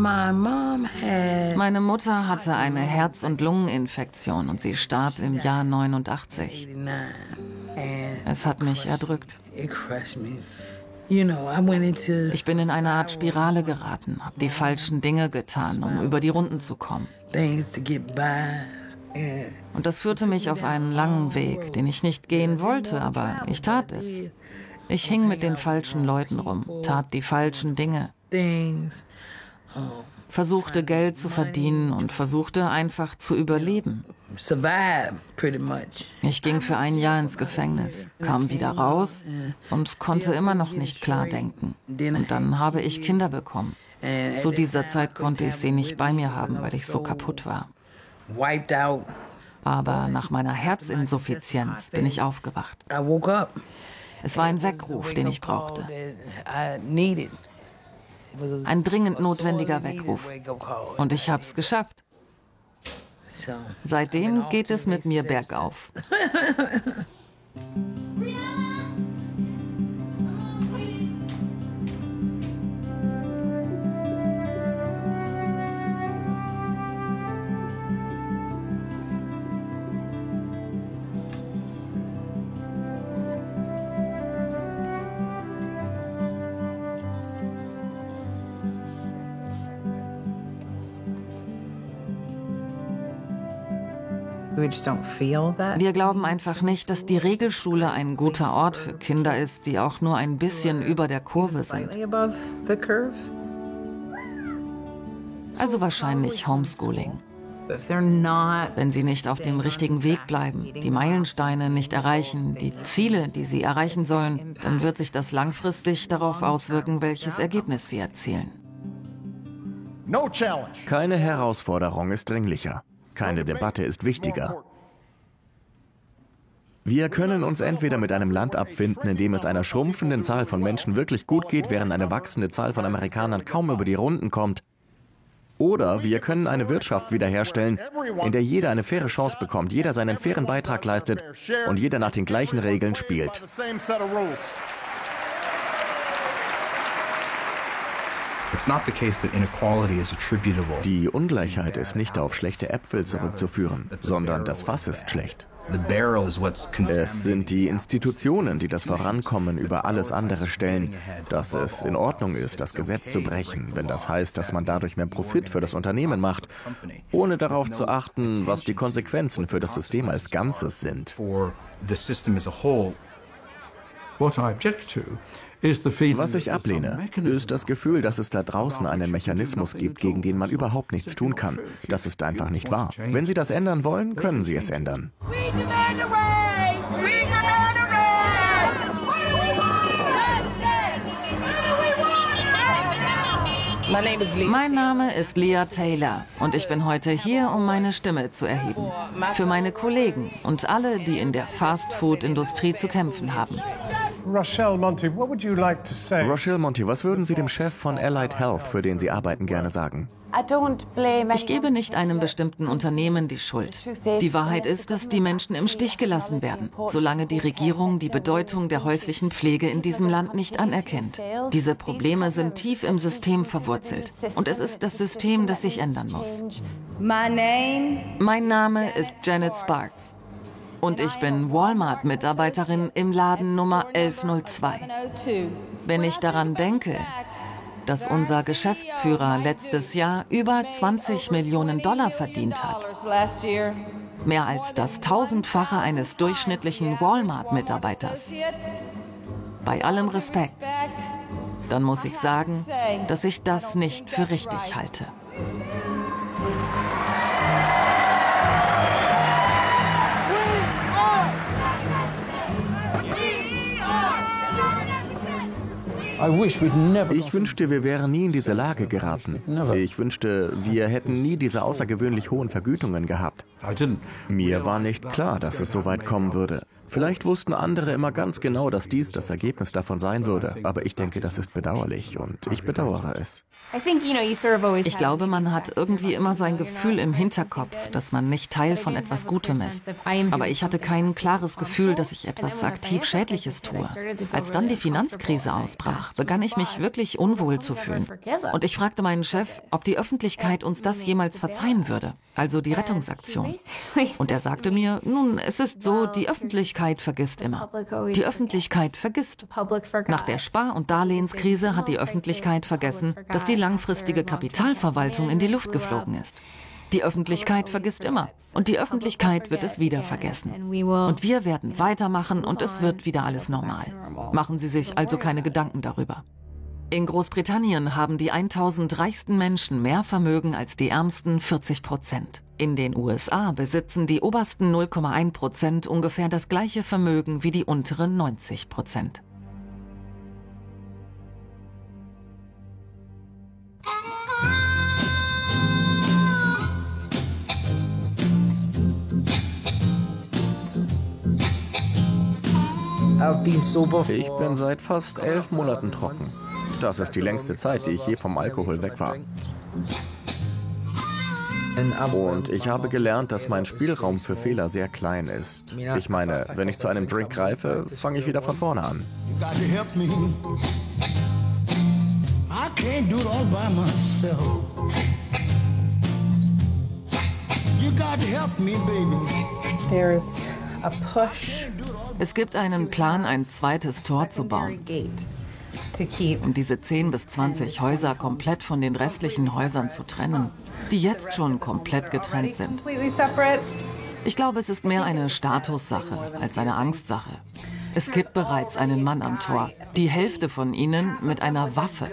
Meine Mutter hatte eine Herz- und Lungeninfektion und sie starb im Jahr 89. Es hat mich erdrückt. Ich bin in eine Art Spirale geraten, habe die falschen Dinge getan, um über die Runden zu kommen. Und das führte mich auf einen langen Weg, den ich nicht gehen wollte, aber ich tat es. Ich hing mit den falschen Leuten rum, tat die falschen Dinge versuchte Geld zu verdienen und versuchte einfach zu überleben. Ich ging für ein Jahr ins Gefängnis, kam wieder raus und konnte immer noch nicht klar denken. Und dann habe ich Kinder bekommen. Zu dieser Zeit konnte ich sie nicht bei mir haben, weil ich so kaputt war. Aber nach meiner Herzinsuffizienz bin ich aufgewacht. Es war ein Weckruf, den ich brauchte. Ein dringend notwendiger Weckruf. Und ich habe es geschafft. Seitdem geht es mit mir bergauf. Wir glauben einfach nicht, dass die Regelschule ein guter Ort für Kinder ist, die auch nur ein bisschen über der Kurve sind. Also wahrscheinlich Homeschooling. Wenn sie nicht auf dem richtigen Weg bleiben, die Meilensteine nicht erreichen, die Ziele, die sie erreichen sollen, dann wird sich das langfristig darauf auswirken, welches Ergebnis sie erzielen. Keine Herausforderung ist dringlicher. Keine Debatte ist wichtiger. Wir können uns entweder mit einem Land abfinden, in dem es einer schrumpfenden Zahl von Menschen wirklich gut geht, während eine wachsende Zahl von Amerikanern kaum über die Runden kommt, oder wir können eine Wirtschaft wiederherstellen, in der jeder eine faire Chance bekommt, jeder seinen fairen Beitrag leistet und jeder nach den gleichen Regeln spielt. Die Ungleichheit ist nicht auf schlechte Äpfel zurückzuführen, sondern das Fass ist schlecht. Es sind die Institutionen, die das Vorankommen über alles andere stellen. Dass es in Ordnung ist, das Gesetz zu brechen, wenn das heißt, dass man dadurch mehr Profit für das Unternehmen macht, ohne darauf zu achten, was die Konsequenzen für das System als Ganzes sind. Was ich ablehne, ist das Gefühl, dass es da draußen einen Mechanismus gibt, gegen den man überhaupt nichts tun kann. Das ist einfach nicht wahr. Wenn Sie das ändern wollen, können Sie es ändern. Mein Name ist Leah Taylor und ich bin heute hier, um meine Stimme zu erheben. Für meine Kollegen und alle, die in der Fast-Food-Industrie zu kämpfen haben. Rochelle Monty, what would you like to say? Rochelle Monty, was würden Sie dem Chef von Allied Health, für den Sie arbeiten, gerne sagen? Ich gebe nicht einem bestimmten Unternehmen die Schuld. Die Wahrheit ist, dass die Menschen im Stich gelassen werden, solange die Regierung die Bedeutung der häuslichen Pflege in diesem Land nicht anerkennt. Diese Probleme sind tief im System verwurzelt. Und es ist das System, das sich ändern muss. Mein Name ist Janet Sparks. Und ich bin Walmart-Mitarbeiterin im Laden Nummer 1102. Wenn ich daran denke, dass unser Geschäftsführer letztes Jahr über 20 Millionen Dollar verdient hat, mehr als das tausendfache eines durchschnittlichen Walmart-Mitarbeiters. Bei allem Respekt, dann muss ich sagen, dass ich das nicht für richtig halte. Ich wünschte, wir wären nie in diese Lage geraten. Ich wünschte, wir hätten nie diese außergewöhnlich hohen Vergütungen gehabt. Mir war nicht klar, dass es so weit kommen würde. Vielleicht wussten andere immer ganz genau, dass dies das Ergebnis davon sein würde, aber ich denke, das ist bedauerlich und ich bedauere es. Ich glaube, man hat irgendwie immer so ein Gefühl im Hinterkopf, dass man nicht Teil von etwas Gutem ist. Aber ich hatte kein klares Gefühl, dass ich etwas aktiv Schädliches tue. Als dann die Finanzkrise ausbrach, begann ich mich wirklich unwohl zu fühlen. Und ich fragte meinen Chef, ob die Öffentlichkeit uns das jemals verzeihen würde, also die Rettungsaktion. Und er sagte mir, nun, es ist so, die Öffentlichkeit vergisst immer. Die Öffentlichkeit vergisst. Nach der Spar- und Darlehenskrise hat die Öffentlichkeit vergessen, dass die langfristige Kapitalverwaltung in die Luft geflogen ist. Die Öffentlichkeit vergisst immer. Und die Öffentlichkeit wird es wieder vergessen. Und wir werden weitermachen und es wird wieder alles normal. Machen Sie sich also keine Gedanken darüber. In Großbritannien haben die 1000 reichsten Menschen mehr Vermögen als die ärmsten 40 Prozent. In den USA besitzen die obersten 0,1 Prozent ungefähr das gleiche Vermögen wie die unteren 90 Prozent. Ich bin seit fast elf Monaten trocken. Das ist die längste Zeit, die ich je vom Alkohol weg war. Und ich habe gelernt, dass mein Spielraum für Fehler sehr klein ist. Ich meine, wenn ich zu einem Drink greife, fange ich wieder von vorne an. There's a push es gibt einen Plan, ein zweites Tor zu bauen. Um diese 10 bis 20 Häuser komplett von den restlichen Häusern zu trennen, die jetzt schon komplett getrennt sind. Ich glaube, es ist mehr eine Statussache als eine Angstsache. Es gibt bereits einen Mann am Tor, die Hälfte von ihnen mit einer Waffe.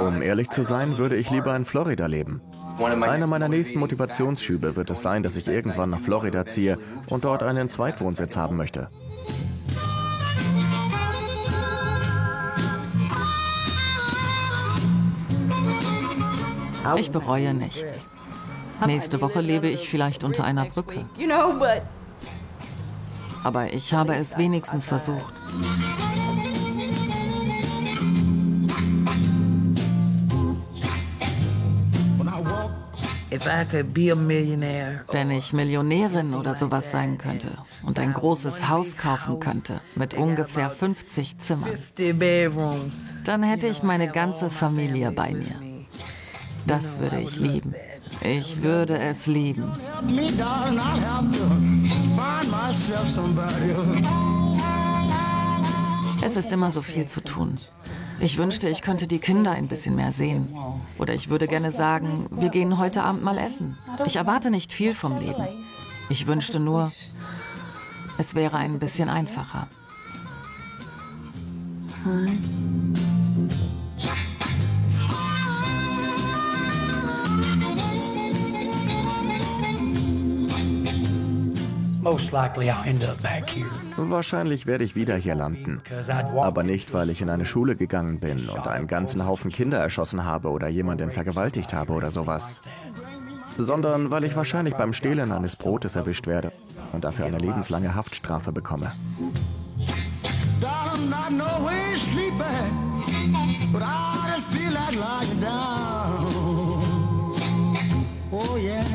Um ehrlich zu sein, würde ich lieber in Florida leben. Einer meiner nächsten Motivationsschübe wird es sein, dass ich irgendwann nach Florida ziehe und dort einen Zweitwohnsitz haben möchte. Ich bereue nichts. Nächste Woche lebe ich vielleicht unter einer Brücke. Aber ich habe es wenigstens versucht. Wenn ich Millionärin oder sowas sein könnte und ein großes Haus kaufen könnte mit ungefähr 50 Zimmern, dann hätte ich meine ganze Familie bei mir. Das würde ich lieben. Ich würde es lieben. Es ist immer so viel zu tun. Ich wünschte, ich könnte die Kinder ein bisschen mehr sehen. Oder ich würde gerne sagen, wir gehen heute Abend mal essen. Ich erwarte nicht viel vom Leben. Ich wünschte nur, es wäre ein bisschen einfacher. Wahrscheinlich werde ich wieder hier landen. Aber nicht, weil ich in eine Schule gegangen bin und einen ganzen Haufen Kinder erschossen habe oder jemanden vergewaltigt habe oder sowas. Sondern weil ich wahrscheinlich beim Stehlen eines Brotes erwischt werde und dafür eine lebenslange Haftstrafe bekomme. Oh yeah.